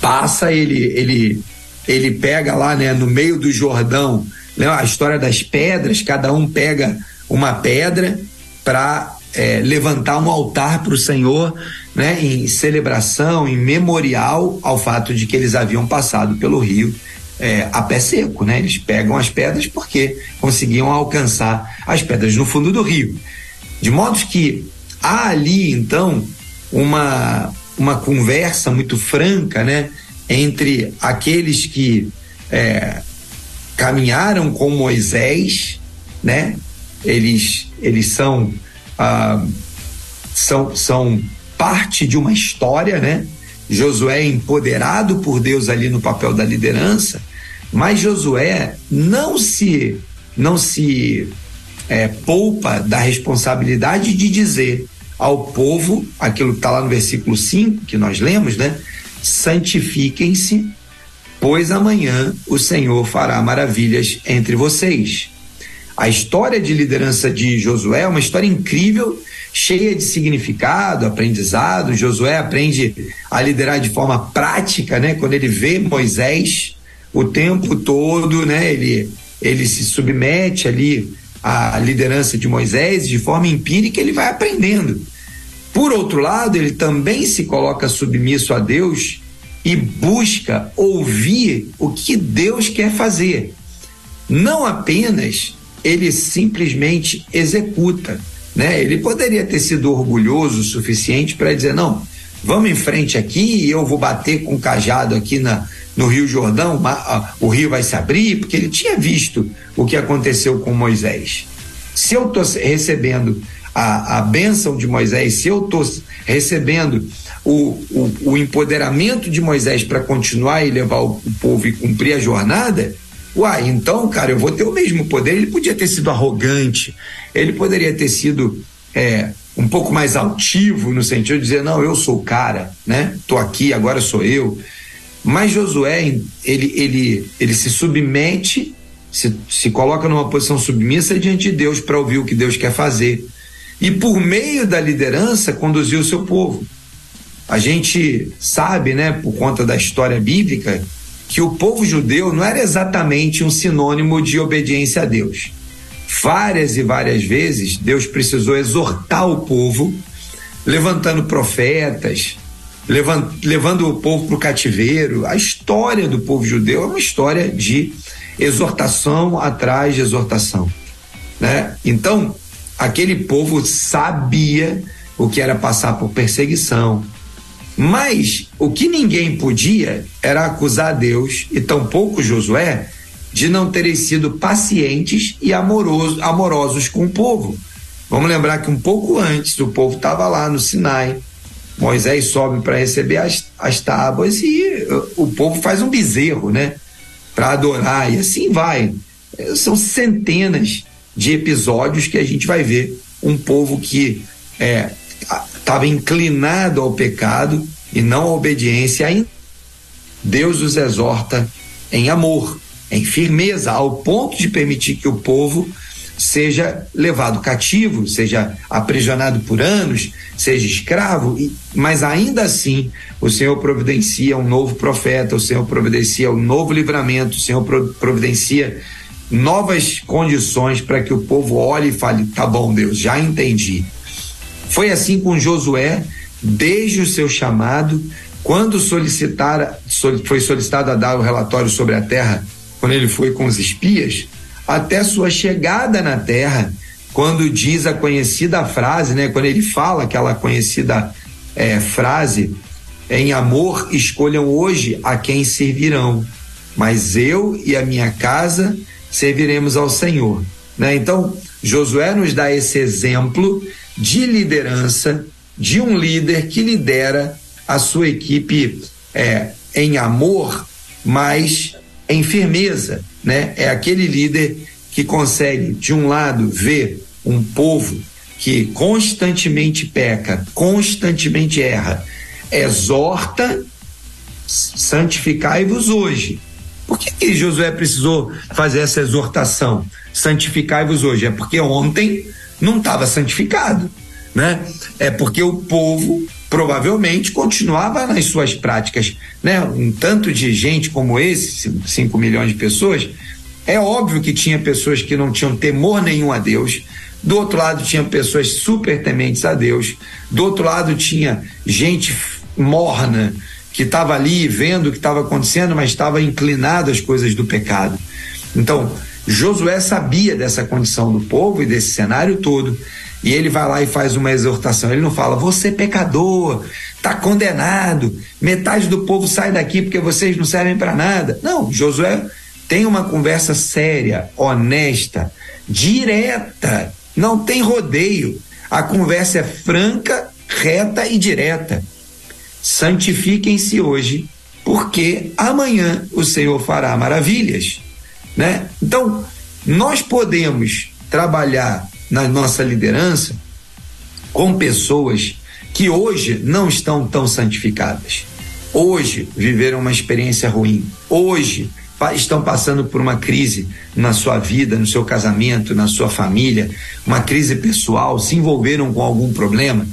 passa, ele, ele, ele pega lá, né, no meio do Jordão, né, a história das pedras, cada um pega uma pedra para é, levantar um altar para o Senhor, né, em celebração, em memorial ao fato de que eles haviam passado pelo rio é, a pé seco, né? Eles pegam as pedras porque conseguiam alcançar as pedras no fundo do rio. De modo que há ali então uma uma conversa muito franca, né, entre aqueles que é, caminharam com Moisés, né? Eles eles são ah, são, são parte de uma história, né? Josué é empoderado por Deus ali no papel da liderança, mas Josué não se não se é, poupa da responsabilidade de dizer ao povo aquilo que está lá no versículo 5 que nós lemos, né? Santifiquem-se, pois amanhã o Senhor fará maravilhas entre vocês. A história de liderança de Josué é uma história incrível, cheia de significado, aprendizado. Josué aprende a liderar de forma prática, né? Quando ele vê Moisés o tempo todo, né? Ele, ele se submete ali à liderança de Moisés de forma empírica, ele vai aprendendo. Por outro lado, ele também se coloca submisso a Deus e busca ouvir o que Deus quer fazer. Não apenas ele simplesmente executa. Né? Ele poderia ter sido orgulhoso o suficiente para dizer: não, vamos em frente aqui e eu vou bater com o cajado aqui na, no Rio Jordão, o rio vai se abrir, porque ele tinha visto o que aconteceu com Moisés. Se eu estou recebendo a, a bênção de Moisés, se eu estou recebendo o, o, o, empoderamento de Moisés para continuar e levar o, o povo e cumprir a jornada, uai, então, cara, eu vou ter o mesmo poder. Ele podia ter sido arrogante, ele poderia ter sido é, um pouco mais altivo no sentido de dizer, não, eu sou o cara, né? Tô aqui, agora sou eu. Mas Josué, ele, ele, ele se submete, se, se coloca numa posição submissa diante de Deus para ouvir o que Deus quer fazer. E por meio da liderança, conduziu o seu povo. A gente sabe, né, por conta da história bíblica, que o povo judeu não era exatamente um sinônimo de obediência a Deus. Várias e várias vezes Deus precisou exortar o povo, levantando profetas, levando, levando o povo para o cativeiro. A história do povo judeu é uma história de exortação atrás de exortação. Né? Então, aquele povo sabia o que era passar por perseguição. Mas o que ninguém podia era acusar Deus, e tampouco Josué, de não terem sido pacientes e amoroso, amorosos com o povo. Vamos lembrar que um pouco antes o povo estava lá no Sinai, Moisés sobe para receber as, as tábuas e o povo faz um bezerro, né? Para adorar, e assim vai. É, são centenas de episódios que a gente vai ver um povo que estava inclinado ao pecado e não à obediência. Ainda Deus os exorta em amor, em firmeza, ao ponto de permitir que o povo seja levado cativo, seja aprisionado por anos, seja escravo, mas ainda assim o Senhor providencia um novo profeta, o Senhor providencia um novo livramento, o Senhor providencia novas condições para que o povo olhe e fale: tá bom, Deus, já entendi. Foi assim com Josué, desde o seu chamado, quando solicitar, foi solicitado a dar o relatório sobre a terra, quando ele foi com os espias, até sua chegada na terra, quando diz a conhecida frase, né? Quando ele fala aquela conhecida é, frase, em amor escolham hoje a quem servirão, mas eu e a minha casa serviremos ao Senhor. Né? Então, Josué nos dá esse exemplo de liderança, de um líder que lidera a sua equipe é, em amor, mas em firmeza, né? É aquele líder que consegue, de um lado, ver um povo que constantemente peca, constantemente erra, exorta, santificai-vos hoje. Por que, que Josué precisou fazer essa exortação? Santificai-vos hoje. É porque ontem não estava santificado, né? É porque o povo provavelmente continuava nas suas práticas, né? Um tanto de gente como esse, 5 milhões de pessoas, é óbvio que tinha pessoas que não tinham temor nenhum a Deus, do outro lado tinha pessoas super tementes a Deus, do outro lado tinha gente morna que estava ali vendo o que estava acontecendo, mas estava inclinado às coisas do pecado. Então, Josué sabia dessa condição do povo e desse cenário todo. E ele vai lá e faz uma exortação. Ele não fala, você é pecador, está condenado, metade do povo sai daqui porque vocês não servem para nada. Não, Josué tem uma conversa séria, honesta, direta, não tem rodeio. A conversa é franca, reta e direta. Santifiquem-se hoje, porque amanhã o Senhor fará maravilhas, né? Então, nós podemos trabalhar na nossa liderança com pessoas que hoje não estão tão santificadas. Hoje viveram uma experiência ruim. Hoje estão passando por uma crise na sua vida, no seu casamento, na sua família, uma crise pessoal, se envolveram com algum problema.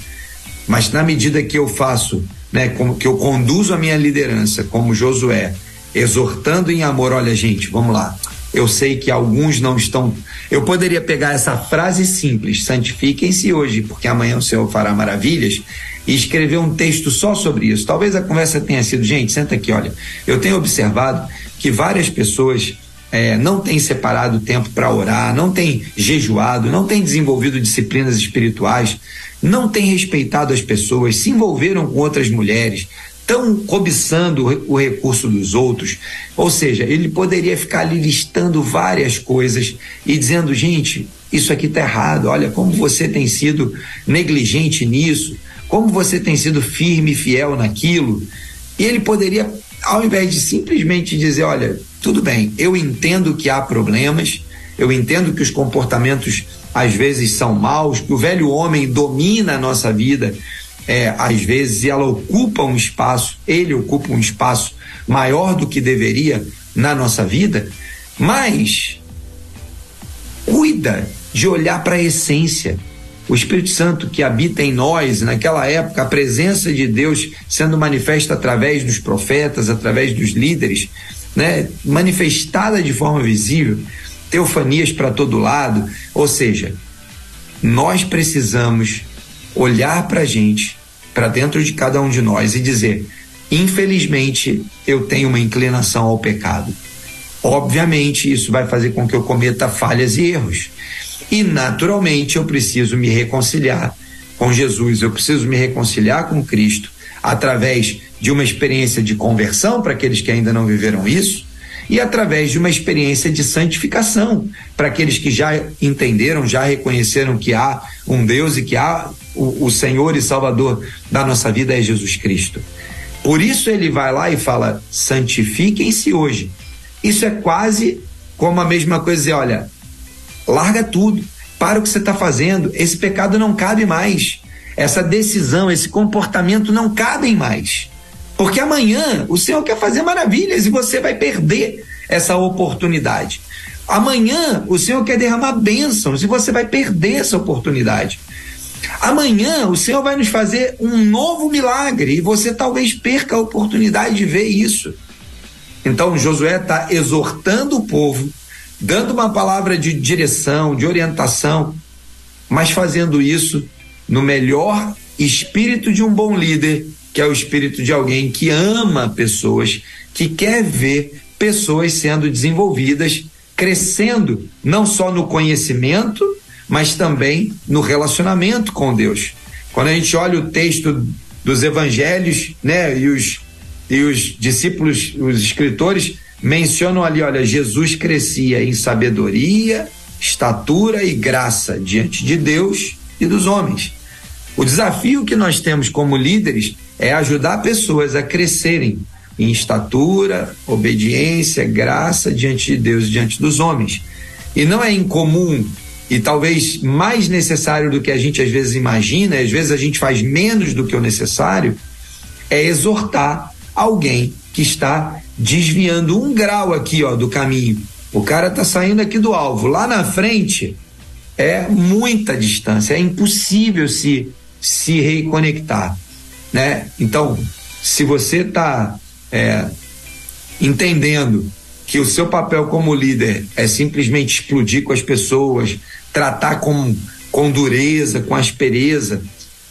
Mas na medida que eu faço, né, como que eu conduzo a minha liderança, como Josué, exortando em amor, olha gente, vamos lá. Eu sei que alguns não estão. Eu poderia pegar essa frase simples, santifiquem-se hoje, porque amanhã o Senhor fará maravilhas, e escrever um texto só sobre isso. Talvez a conversa tenha sido, gente, senta aqui, olha. Eu tenho observado que várias pessoas é, não tem separado tempo para orar, não tem jejuado, não tem desenvolvido disciplinas espirituais, não tem respeitado as pessoas, se envolveram com outras mulheres, estão cobiçando o recurso dos outros. Ou seja, ele poderia ficar ali listando várias coisas e dizendo, gente, isso aqui está errado, olha como você tem sido negligente nisso, como você tem sido firme e fiel naquilo. E ele poderia, ao invés de simplesmente dizer, olha, tudo bem, eu entendo que há problemas, eu entendo que os comportamentos às vezes são maus, que o velho homem domina a nossa vida, é, às vezes, ela ocupa um espaço, ele ocupa um espaço maior do que deveria na nossa vida, mas cuida de olhar para a essência. O Espírito Santo que habita em nós, naquela época, a presença de Deus sendo manifesta através dos profetas, através dos líderes, né, manifestada de forma visível, teofanias para todo lado. Ou seja, nós precisamos olhar para a gente, para dentro de cada um de nós e dizer: infelizmente, eu tenho uma inclinação ao pecado. Obviamente, isso vai fazer com que eu cometa falhas e erros. E, naturalmente, eu preciso me reconciliar com Jesus, eu preciso me reconciliar com Cristo através de uma experiência de conversão para aqueles que ainda não viveram isso e através de uma experiência de santificação para aqueles que já entenderam, já reconheceram que há um Deus e que há o, o Senhor e Salvador da nossa vida é Jesus Cristo. Por isso ele vai lá e fala: santifiquem-se hoje. Isso é quase como a mesma coisa dizer, olha, larga tudo, para o que você está fazendo, esse pecado não cabe mais. Essa decisão, esse comportamento não cabem mais. Porque amanhã o Senhor quer fazer maravilhas e você vai perder essa oportunidade. Amanhã o Senhor quer derramar bênçãos e você vai perder essa oportunidade. Amanhã o Senhor vai nos fazer um novo milagre e você talvez perca a oportunidade de ver isso. Então Josué está exortando o povo, dando uma palavra de direção, de orientação, mas fazendo isso no melhor espírito de um bom líder que é o espírito de alguém que ama pessoas, que quer ver pessoas sendo desenvolvidas, crescendo, não só no conhecimento, mas também no relacionamento com Deus. Quando a gente olha o texto dos evangelhos, né, e os, e os discípulos, os escritores mencionam ali, olha, Jesus crescia em sabedoria, estatura e graça diante de Deus e dos homens. O desafio que nós temos como líderes é ajudar pessoas a crescerem em estatura, obediência, graça diante de Deus, diante dos homens. E não é incomum e talvez mais necessário do que a gente às vezes imagina, às vezes a gente faz menos do que o necessário, é exortar alguém que está desviando um grau aqui, ó, do caminho. O cara está saindo aqui do alvo. Lá na frente é muita distância, é impossível se se reconectar né? Então, se você está é, entendendo que o seu papel como líder é simplesmente explodir com as pessoas, tratar com, com dureza, com aspereza,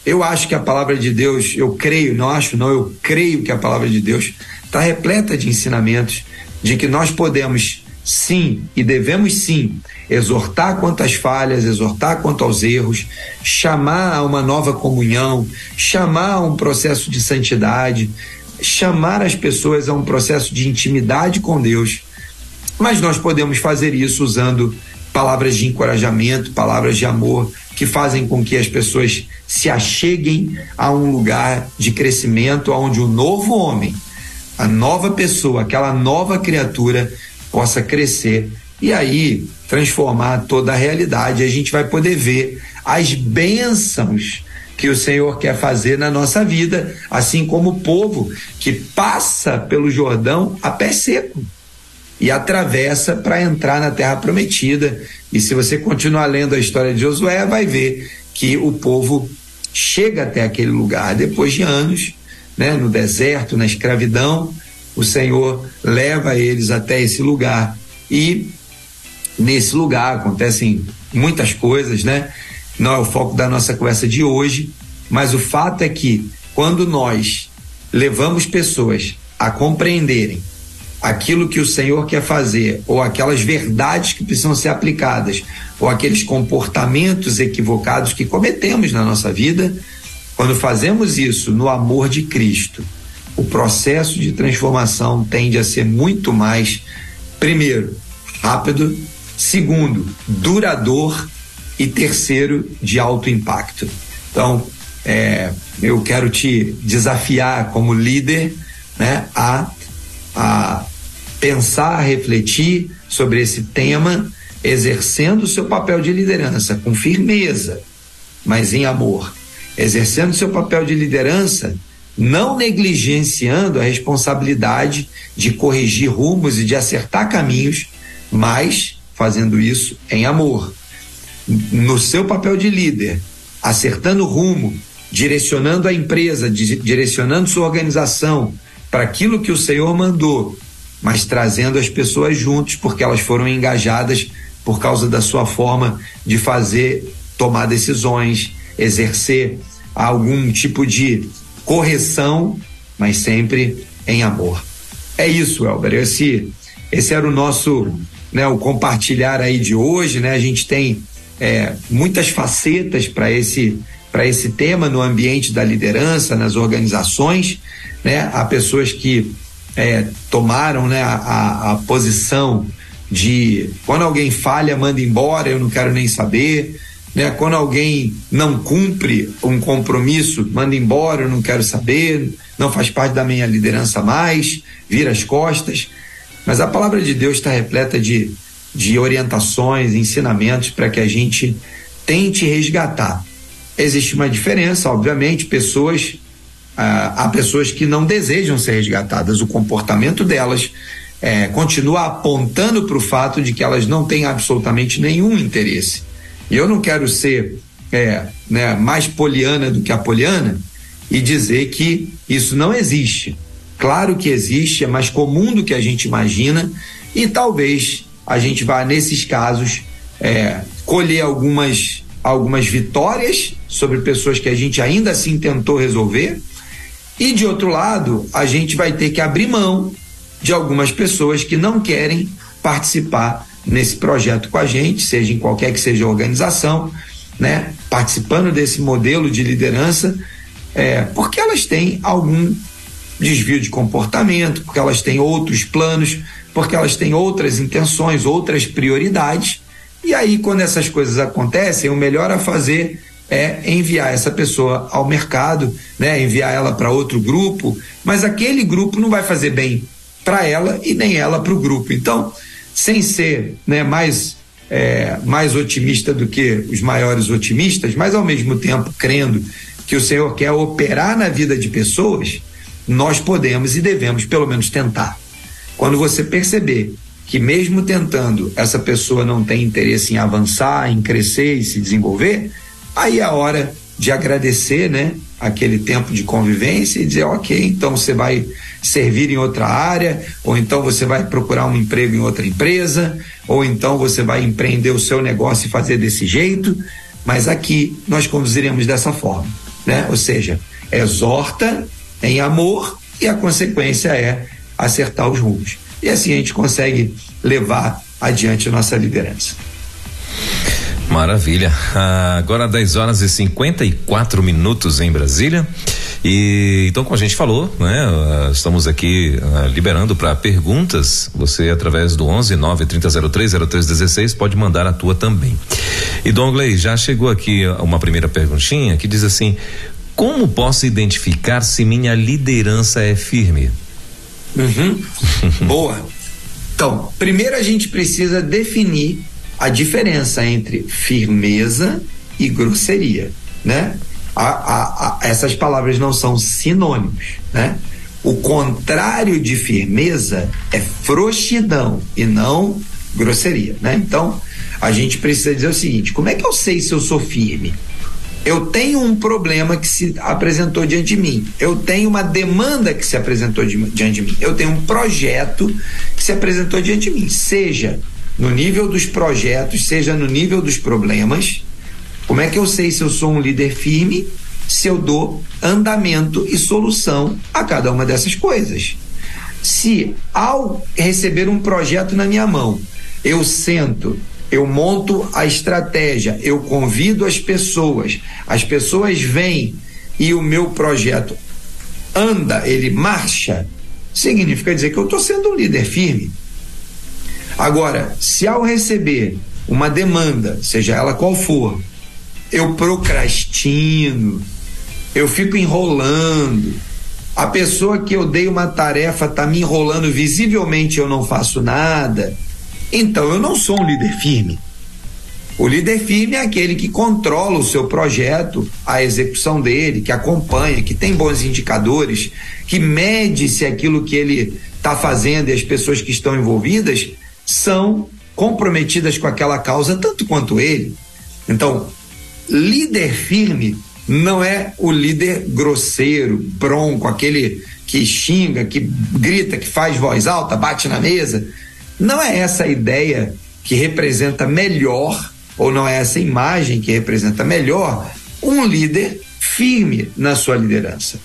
eu acho que a palavra de Deus, eu creio, não acho não, eu creio que a palavra de Deus está repleta de ensinamentos de que nós podemos sim e devemos sim exortar quanto às falhas, exortar quanto aos erros, chamar a uma nova comunhão, chamar a um processo de santidade, chamar as pessoas a um processo de intimidade com Deus. Mas nós podemos fazer isso usando palavras de encorajamento, palavras de amor, que fazem com que as pessoas se acheguem a um lugar de crescimento onde o novo homem, a nova pessoa, aquela nova criatura possa crescer e aí transformar toda a realidade. A gente vai poder ver as bênçãos que o Senhor quer fazer na nossa vida, assim como o povo que passa pelo Jordão a pé seco e atravessa para entrar na terra prometida. E se você continuar lendo a história de Josué, vai ver que o povo chega até aquele lugar depois de anos, né, no deserto, na escravidão, o Senhor leva eles até esse lugar e nesse lugar acontecem muitas coisas, né? Não é o foco da nossa conversa de hoje, mas o fato é que quando nós levamos pessoas a compreenderem aquilo que o Senhor quer fazer, ou aquelas verdades que precisam ser aplicadas, ou aqueles comportamentos equivocados que cometemos na nossa vida, quando fazemos isso no amor de Cristo, o processo de transformação tende a ser muito mais, primeiro, rápido, segundo, duradouro e terceiro, de alto impacto. Então, é, eu quero te desafiar como líder né, a, a pensar, refletir sobre esse tema, exercendo o seu papel de liderança com firmeza, mas em amor. Exercendo seu papel de liderança, não negligenciando a responsabilidade de corrigir rumos e de acertar caminhos, mas fazendo isso em amor. No seu papel de líder, acertando rumo, direcionando a empresa, direcionando sua organização para aquilo que o Senhor mandou, mas trazendo as pessoas juntos, porque elas foram engajadas por causa da sua forma de fazer, tomar decisões, exercer algum tipo de correção, mas sempre em amor. É isso, Elber. Esse, esse era o nosso, né, o compartilhar aí de hoje, né? A gente tem é, muitas facetas para esse para esse tema no ambiente da liderança, nas organizações, né? Há pessoas que é, tomaram né, a, a, posição de quando alguém falha, manda embora, eu não quero nem saber. Né? Quando alguém não cumpre um compromisso, manda embora, eu não quero saber, não faz parte da minha liderança mais, vira as costas. Mas a palavra de Deus está repleta de, de orientações, ensinamentos para que a gente tente resgatar. Existe uma diferença, obviamente, pessoas ah, há pessoas que não desejam ser resgatadas. O comportamento delas é, continua apontando para o fato de que elas não têm absolutamente nenhum interesse. E eu não quero ser é, né, mais poliana do que a poliana e dizer que isso não existe. Claro que existe, é mais comum do que a gente imagina e talvez a gente vá nesses casos é, colher algumas algumas vitórias sobre pessoas que a gente ainda assim tentou resolver e de outro lado, a gente vai ter que abrir mão de algumas pessoas que não querem participar nesse projeto com a gente, seja em qualquer que seja a organização, né? Participando desse modelo de liderança, é, porque elas têm algum desvio de comportamento, porque elas têm outros planos, porque elas têm outras intenções, outras prioridades. E aí, quando essas coisas acontecem, o melhor a fazer é enviar essa pessoa ao mercado, né, enviar ela para outro grupo, mas aquele grupo não vai fazer bem para ela e nem ela para o grupo. Então, sem ser né, mais é, mais otimista do que os maiores otimistas, mas ao mesmo tempo crendo que o Senhor quer operar na vida de pessoas, nós podemos e devemos pelo menos tentar. Quando você perceber que mesmo tentando essa pessoa não tem interesse em avançar, em crescer e se desenvolver, Aí é a hora de agradecer, né? Aquele tempo de convivência e dizer, ok, então você vai servir em outra área, ou então você vai procurar um emprego em outra empresa, ou então você vai empreender o seu negócio e fazer desse jeito, mas aqui nós conduziremos dessa forma, né? Ou seja, exorta em amor e a consequência é acertar os rumos. E assim a gente consegue levar adiante a nossa liderança. Maravilha. Ah, agora 10 horas e 54 minutos em Brasília. E então, como a gente falou, né, ah, estamos aqui uh, liberando para perguntas. Você, através do 11 9 3003 0316, pode mandar a tua também. E Dongley, já chegou aqui uma primeira perguntinha que diz assim: Como posso identificar se minha liderança é firme? Uhum. Boa. Então, primeiro a gente precisa definir a diferença entre firmeza e grosseria, né? A, a, a, essas palavras não são sinônimos, né? O contrário de firmeza é frouxidão e não grosseria, né? Então, a gente precisa dizer o seguinte: como é que eu sei se eu sou firme? Eu tenho um problema que se apresentou diante de mim. Eu tenho uma demanda que se apresentou diante de mim. Eu tenho um projeto que se apresentou diante de mim. Seja no nível dos projetos, seja no nível dos problemas. Como é que eu sei se eu sou um líder firme? Se eu dou andamento e solução a cada uma dessas coisas. se ao receber um projeto na minha mão, eu sento, eu monto a estratégia, eu convido as pessoas, as pessoas vêm e o meu projeto anda, ele marcha, significa dizer que eu estou sendo um líder firme. Agora, se ao receber uma demanda, seja ela qual for, eu procrastino, eu fico enrolando, a pessoa que eu dei uma tarefa está me enrolando visivelmente, eu não faço nada, então eu não sou um líder firme. O líder firme é aquele que controla o seu projeto, a execução dele, que acompanha, que tem bons indicadores, que mede se aquilo que ele está fazendo e as pessoas que estão envolvidas são comprometidas com aquela causa tanto quanto ele. Então, líder firme não é o líder grosseiro, bronco, aquele que xinga, que grita, que faz voz alta, bate na mesa. Não é essa a ideia que representa melhor ou não é essa imagem que representa melhor um líder firme na sua liderança.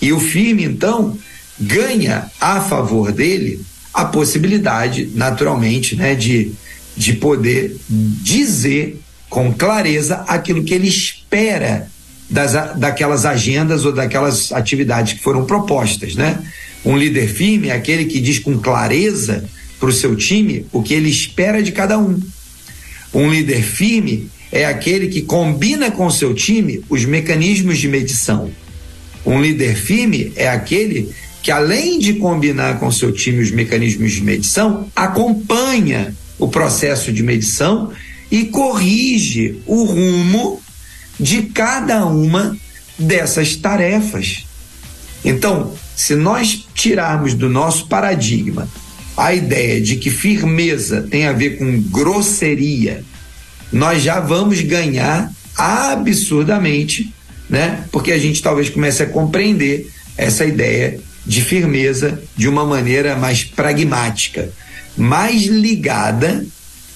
E o firme, então, ganha a favor dele a possibilidade, naturalmente, né, de, de poder dizer com clareza aquilo que ele espera das, daquelas agendas ou daquelas atividades que foram propostas, né? Um líder firme é aquele que diz com clareza para o seu time o que ele espera de cada um. Um líder firme é aquele que combina com o seu time os mecanismos de medição. Um líder firme é aquele que, além de combinar com seu time os mecanismos de medição, acompanha o processo de medição e corrige o rumo de cada uma dessas tarefas. Então, se nós tirarmos do nosso paradigma a ideia de que firmeza tem a ver com grosseria, nós já vamos ganhar absurdamente, né? Porque a gente talvez comece a compreender essa ideia de firmeza de uma maneira mais pragmática, mais ligada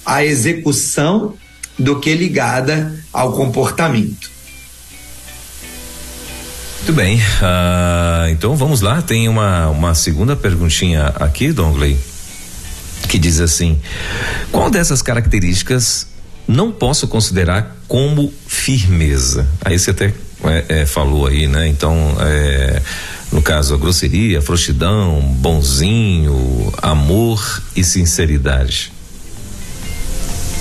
à execução do que ligada ao comportamento. Muito bem, uh, então vamos lá. Tem uma, uma segunda perguntinha aqui, Dongley que diz assim: qual dessas características não posso considerar como firmeza? Aí você até é, é, falou aí, né? Então, é, no caso, a grosseria, a frouxidão, bonzinho, amor e sinceridade.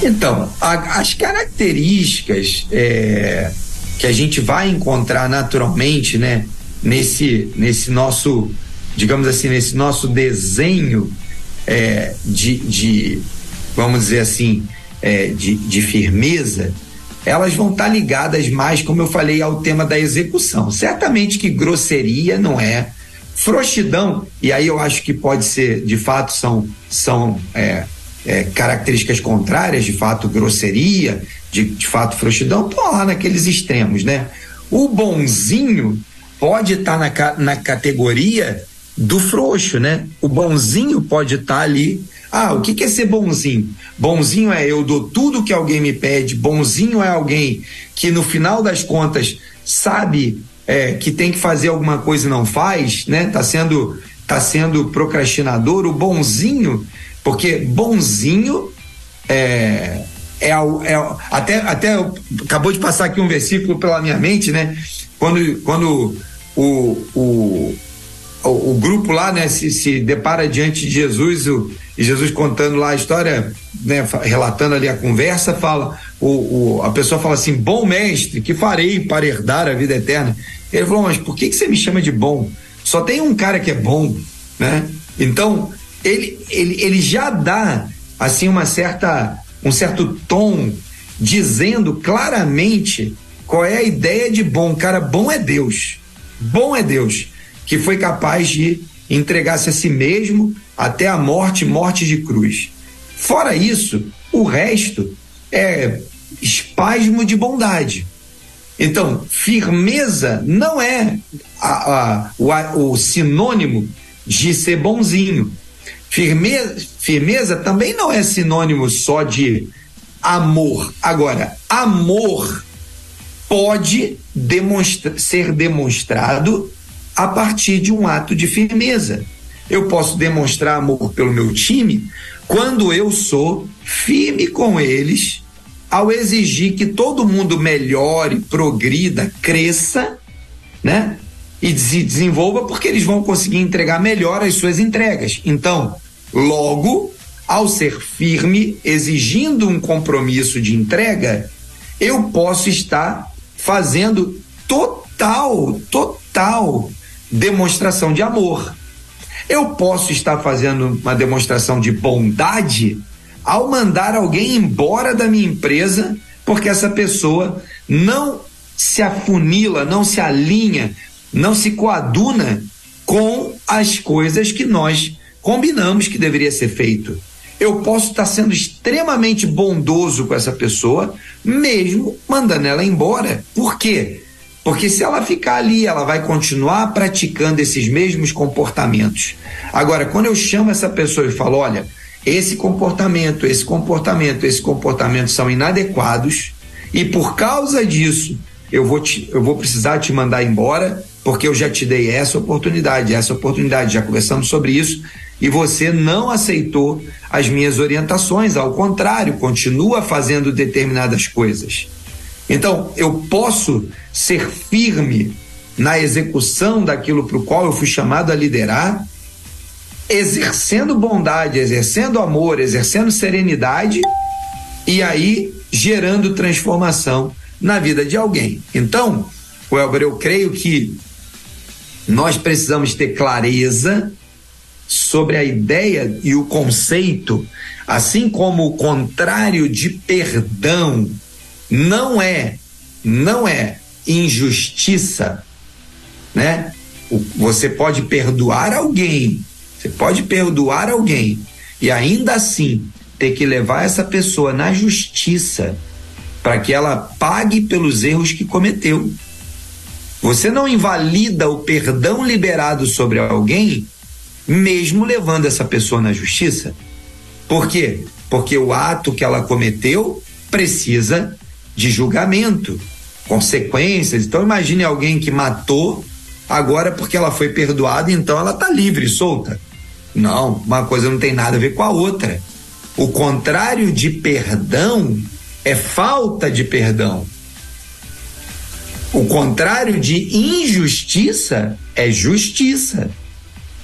Então, a, as características é, que a gente vai encontrar naturalmente, né? Nesse, nesse nosso, digamos assim, nesse nosso desenho é, de, de, vamos dizer assim, é, de, de firmeza, elas vão estar tá ligadas mais, como eu falei, ao tema da execução. Certamente que grosseria não é, frouxidão, e aí eu acho que pode ser, de fato, são, são é, é, características contrárias, de fato, grosseria, de, de fato, frouxidão, estão lá naqueles extremos, né? O bonzinho pode estar tá na, na categoria do frouxo, né? O bonzinho pode estar tá ali. Ah, o que, que é ser bonzinho? Bonzinho é eu dou tudo que alguém me pede. Bonzinho é alguém que no final das contas sabe é, que tem que fazer alguma coisa e não faz, né? Tá sendo tá sendo procrastinador. O bonzinho, porque bonzinho é, é, é até até acabou de passar aqui um versículo pela minha mente, né? Quando quando o, o o, o, grupo lá, né, se, se depara diante de Jesus, o, e Jesus contando lá a história, né, relatando ali a conversa, fala, o, o, a pessoa fala assim, bom mestre, que farei para herdar a vida eterna? Ele falou, mas por que, que você me chama de bom? Só tem um cara que é bom, né? Então, ele, ele, ele já dá, assim, uma certa, um certo tom, dizendo claramente qual é a ideia de bom. Cara, bom é Deus. Bom é Deus que foi capaz de entregar-se a si mesmo até a morte, morte de cruz. Fora isso, o resto é espasmo de bondade. Então, firmeza não é a, a, o, a, o, sinônimo de ser bonzinho. Firmeza, firmeza também não é sinônimo só de amor. Agora, amor pode demonstra ser demonstrado a partir de um ato de firmeza. eu posso demonstrar amor pelo meu time quando eu sou firme com eles ao exigir que todo mundo melhore, progrida, cresça, né? E se desenvolva porque eles vão conseguir entregar melhor as suas entregas. Então, logo, ao ser firme, exigindo um compromisso de entrega, eu posso estar fazendo total, total demonstração de amor. Eu posso estar fazendo uma demonstração de bondade ao mandar alguém embora da minha empresa porque essa pessoa não se afunila, não se alinha, não se coaduna com as coisas que nós combinamos que deveria ser feito. Eu posso estar sendo extremamente bondoso com essa pessoa, mesmo mandando ela embora. Por quê? Porque se ela ficar ali, ela vai continuar praticando esses mesmos comportamentos. Agora, quando eu chamo essa pessoa e falo, olha, esse comportamento, esse comportamento, esse comportamento são inadequados e por causa disso eu vou, te, eu vou precisar te mandar embora porque eu já te dei essa oportunidade, essa oportunidade, já conversamos sobre isso e você não aceitou as minhas orientações, ao contrário, continua fazendo determinadas coisas. Então, eu posso ser firme na execução daquilo para o qual eu fui chamado a liderar, exercendo bondade, exercendo amor, exercendo serenidade e aí gerando transformação na vida de alguém. Então, Welber, eu creio que nós precisamos ter clareza sobre a ideia e o conceito, assim como o contrário de perdão não é, não é injustiça, né? Você pode perdoar alguém, você pode perdoar alguém e ainda assim ter que levar essa pessoa na justiça para que ela pague pelos erros que cometeu. Você não invalida o perdão liberado sobre alguém, mesmo levando essa pessoa na justiça. Por quê? Porque o ato que ela cometeu precisa de julgamento, consequências. Então imagine alguém que matou agora porque ela foi perdoada, então ela está livre, solta. Não, uma coisa não tem nada a ver com a outra. O contrário de perdão é falta de perdão. O contrário de injustiça é justiça.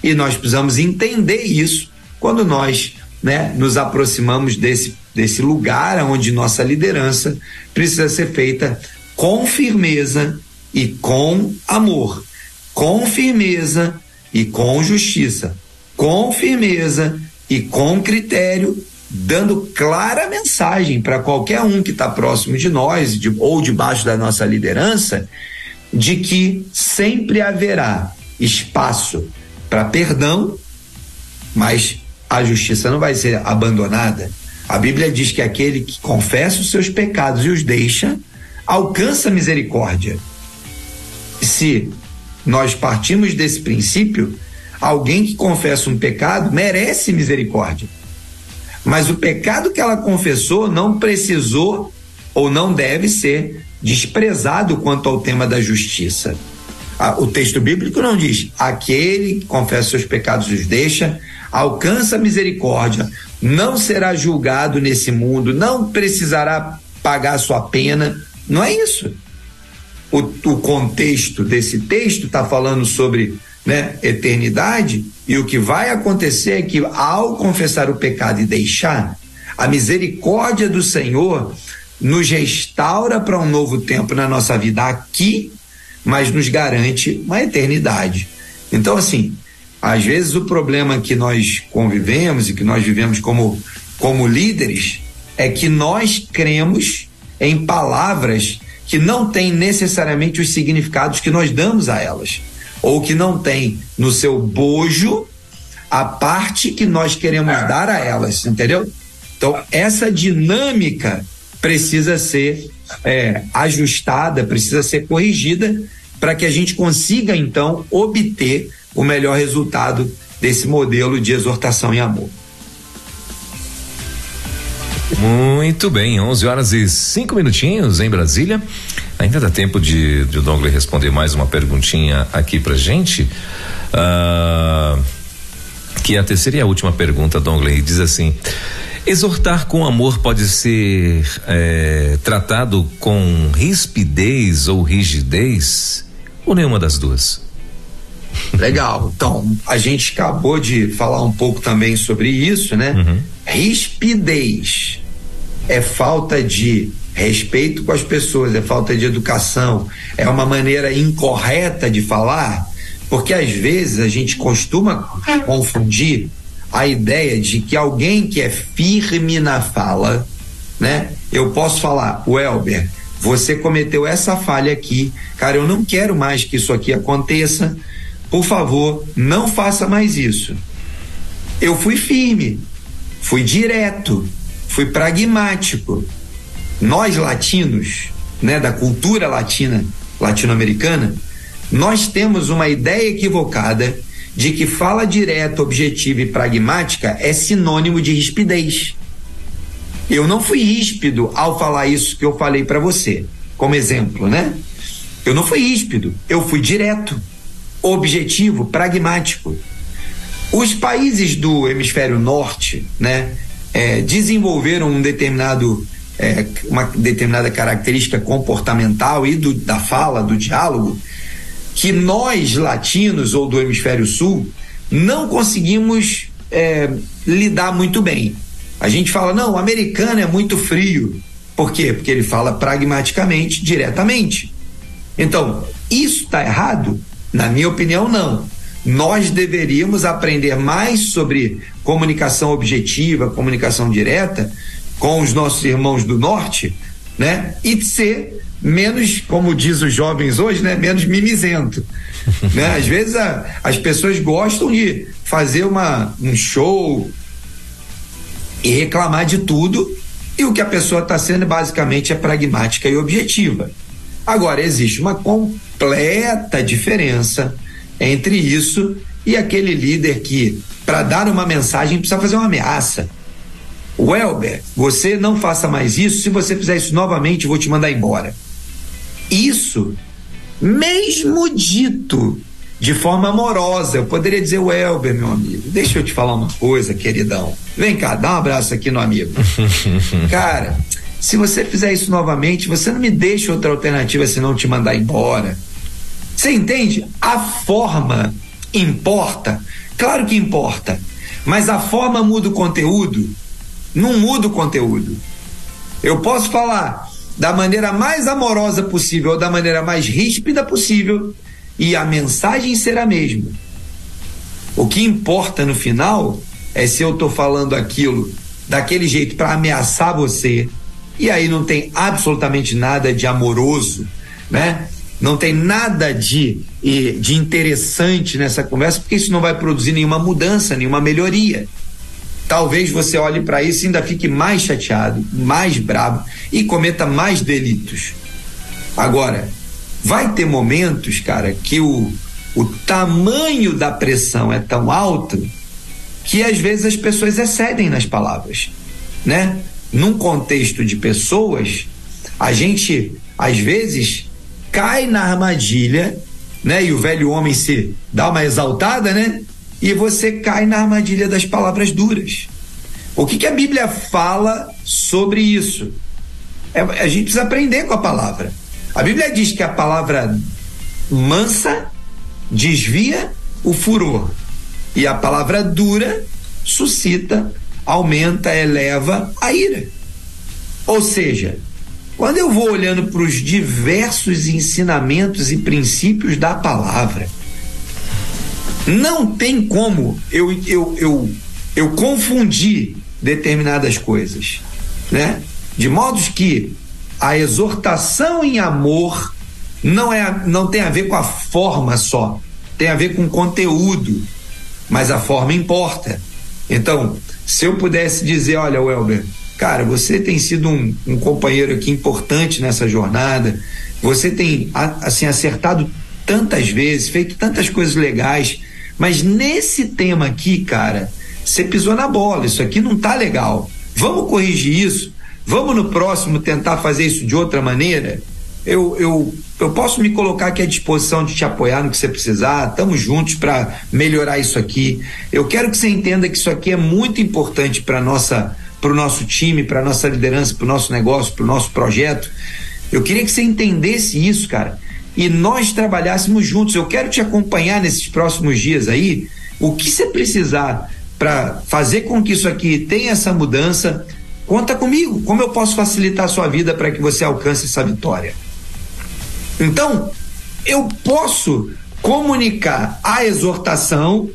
E nós precisamos entender isso quando nós né, nos aproximamos desse desse lugar onde nossa liderança precisa ser feita com firmeza e com amor, com firmeza e com justiça, com firmeza e com critério, dando clara mensagem para qualquer um que está próximo de nós de, ou debaixo da nossa liderança, de que sempre haverá espaço para perdão, mas a justiça não vai ser abandonada a Bíblia diz que aquele que confessa os seus pecados e os deixa, alcança misericórdia. Se nós partimos desse princípio, alguém que confessa um pecado merece misericórdia. Mas o pecado que ela confessou não precisou ou não deve ser desprezado quanto ao tema da justiça. Ah, o texto bíblico não diz: aquele que confessa seus pecados os deixa, alcança misericórdia, não será julgado nesse mundo, não precisará pagar sua pena. Não é isso. O, o contexto desse texto está falando sobre né, eternidade e o que vai acontecer é que ao confessar o pecado e deixar, a misericórdia do Senhor nos restaura para um novo tempo na nossa vida aqui, mas nos garante uma eternidade. Então, assim, às vezes o problema que nós convivemos e que nós vivemos como, como líderes é que nós cremos em palavras que não têm necessariamente os significados que nós damos a elas, ou que não tem no seu bojo a parte que nós queremos dar a elas, entendeu? Então, essa dinâmica precisa ser é, ajustada, precisa ser corrigida para que a gente consiga, então, obter o melhor resultado desse modelo de exortação e amor. Muito bem, 11 horas e 5 minutinhos em Brasília. Ainda dá tempo de, de o Douglas responder mais uma perguntinha aqui pra gente. Uh, que é a terceira e a última pergunta, Dongley, diz assim: Exortar com amor pode ser é, tratado com rispidez ou rigidez? Ou nenhuma das duas? Legal. Então, a gente acabou de falar um pouco também sobre isso, né? Uhum. Rispidez é falta de respeito com as pessoas, é falta de educação, é uma maneira incorreta de falar, porque às vezes a gente costuma confundir a ideia de que alguém que é firme na fala, né? Eu posso falar, o Elber, você cometeu essa falha aqui, cara, eu não quero mais que isso aqui aconteça. Por favor, não faça mais isso. Eu fui firme, fui direto, fui pragmático. Nós latinos, né, da cultura latina, latino-americana, nós temos uma ideia equivocada de que fala direta, objetiva e pragmática é sinônimo de rispidez. Eu não fui ríspido ao falar isso que eu falei para você, como exemplo, né? Eu não fui ríspido, eu fui direto, objetivo, pragmático. Os países do hemisfério norte, né, é, desenvolveram um determinado é, uma determinada característica comportamental e do, da fala, do diálogo, que nós latinos ou do hemisfério sul não conseguimos é, lidar muito bem. A gente fala, não, o americano é muito frio. Por quê? Porque ele fala pragmaticamente, diretamente. Então, isso está errado? Na minha opinião, não nós deveríamos aprender mais sobre comunicação objetiva, comunicação direta com os nossos irmãos do norte, né? E ser menos, como diz os jovens hoje, né? Menos mimizento. né? Às vezes a, as pessoas gostam de fazer uma, um show e reclamar de tudo e o que a pessoa está sendo basicamente é pragmática e objetiva. Agora, existe uma completa diferença entre isso e aquele líder que, para dar uma mensagem, precisa fazer uma ameaça. Welber, você não faça mais isso, se você fizer isso novamente, eu vou te mandar embora. Isso, mesmo dito de forma amorosa, eu poderia dizer, Welber, meu amigo, deixa eu te falar uma coisa, queridão. Vem cá, dá um abraço aqui no amigo. Cara, se você fizer isso novamente, você não me deixa outra alternativa senão te mandar embora. Você entende? A forma importa? Claro que importa. Mas a forma muda o conteúdo? Não muda o conteúdo. Eu posso falar da maneira mais amorosa possível ou da maneira mais ríspida possível e a mensagem será a mesma. O que importa no final é se eu estou falando aquilo daquele jeito para ameaçar você e aí não tem absolutamente nada de amoroso, né? Não tem nada de, de interessante nessa conversa, porque isso não vai produzir nenhuma mudança, nenhuma melhoria. Talvez você olhe para isso e ainda fique mais chateado, mais bravo e cometa mais delitos. Agora, vai ter momentos, cara, que o, o tamanho da pressão é tão alto que às vezes as pessoas excedem nas palavras, né? Num contexto de pessoas, a gente às vezes cai na armadilha, né? E o velho homem se dá uma exaltada, né? E você cai na armadilha das palavras duras. O que, que a Bíblia fala sobre isso? É, a gente precisa aprender com a palavra. A Bíblia diz que a palavra mansa desvia o furor e a palavra dura suscita, aumenta, eleva a ira. Ou seja, quando eu vou olhando para os diversos ensinamentos e princípios da palavra, não tem como eu, eu, eu, eu confundir determinadas coisas, né? De modo que a exortação em amor não, é, não tem a ver com a forma só, tem a ver com o conteúdo, mas a forma importa. Então, se eu pudesse dizer, olha, Welber, cara, você tem sido um, um companheiro aqui importante nessa jornada, você tem assim acertado tantas vezes, feito tantas coisas legais, mas nesse tema aqui, cara, você pisou na bola, isso aqui não tá legal. Vamos corrigir isso? Vamos no próximo tentar fazer isso de outra maneira? Eu, eu, eu posso me colocar aqui à disposição de te apoiar no que você precisar. Estamos juntos para melhorar isso aqui. Eu quero que você entenda que isso aqui é muito importante para nossa para o nosso time, para nossa liderança, para o nosso negócio, para o nosso projeto. Eu queria que você entendesse isso, cara, e nós trabalhássemos juntos. Eu quero te acompanhar nesses próximos dias aí. O que você precisar para fazer com que isso aqui tenha essa mudança, conta comigo. Como eu posso facilitar a sua vida para que você alcance essa vitória? Então, eu posso comunicar a exortação.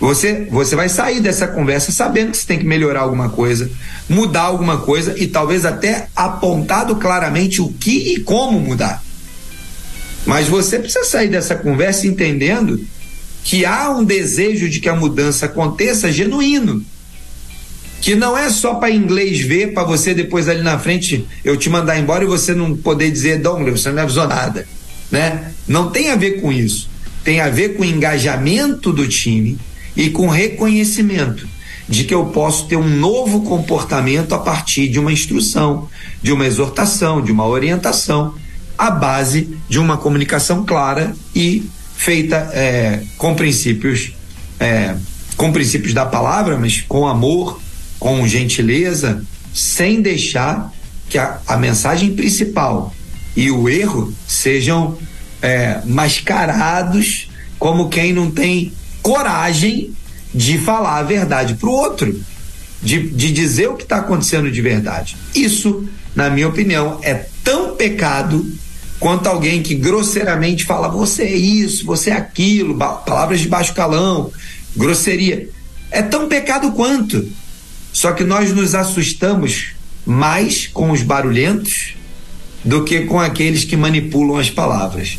Você, você vai sair dessa conversa sabendo que você tem que melhorar alguma coisa, mudar alguma coisa e talvez até apontado claramente o que e como mudar. Mas você precisa sair dessa conversa entendendo que há um desejo de que a mudança aconteça genuíno. Que não é só para inglês ver, para você depois ali na frente eu te mandar embora e você não poder dizer, Douglas, você não me avisou nada. Né? Não tem a ver com isso. Tem a ver com o engajamento do time e com reconhecimento de que eu posso ter um novo comportamento a partir de uma instrução, de uma exortação, de uma orientação, à base de uma comunicação clara e feita é, com princípios é, com princípios da palavra, mas com amor, com gentileza, sem deixar que a, a mensagem principal e o erro sejam é, mascarados como quem não tem coragem de falar a verdade para o outro, de, de dizer o que está acontecendo de verdade. Isso, na minha opinião, é tão pecado quanto alguém que grosseiramente fala você é isso, você é aquilo, palavras de baixo calão, grosseria. É tão pecado quanto. Só que nós nos assustamos mais com os barulhentos do que com aqueles que manipulam as palavras.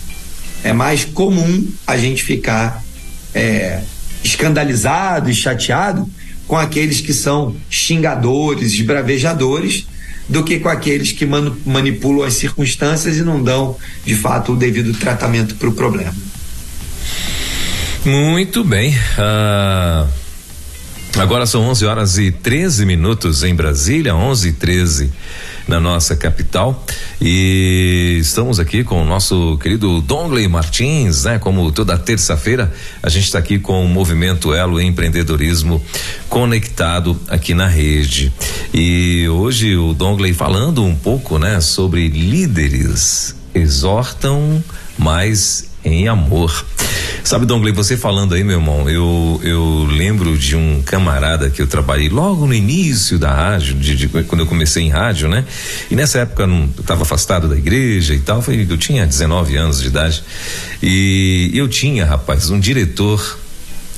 É mais comum a gente ficar é, escandalizado e chateado com aqueles que são xingadores, esbravejadores, do que com aqueles que manipulam as circunstâncias e não dão, de fato, o devido tratamento para o problema. Muito bem. Uh, agora são 11 horas e 13 minutos em Brasília, 11 e 13 na nossa capital. E estamos aqui com o nosso querido Dongley Martins, né? Como toda terça-feira, a gente está aqui com o movimento Elo Empreendedorismo conectado aqui na rede. E hoje o Dongley falando um pouco, né, sobre líderes exortam mais em amor. Sabe, Dongley, você falando aí, meu irmão, eu, eu lembro de um camarada que eu trabalhei logo no início da rádio, de, de quando eu comecei em rádio, né? E nessa época eu não, estava afastado da igreja e tal, foi, eu tinha 19 anos de idade. E eu tinha, rapaz, um diretor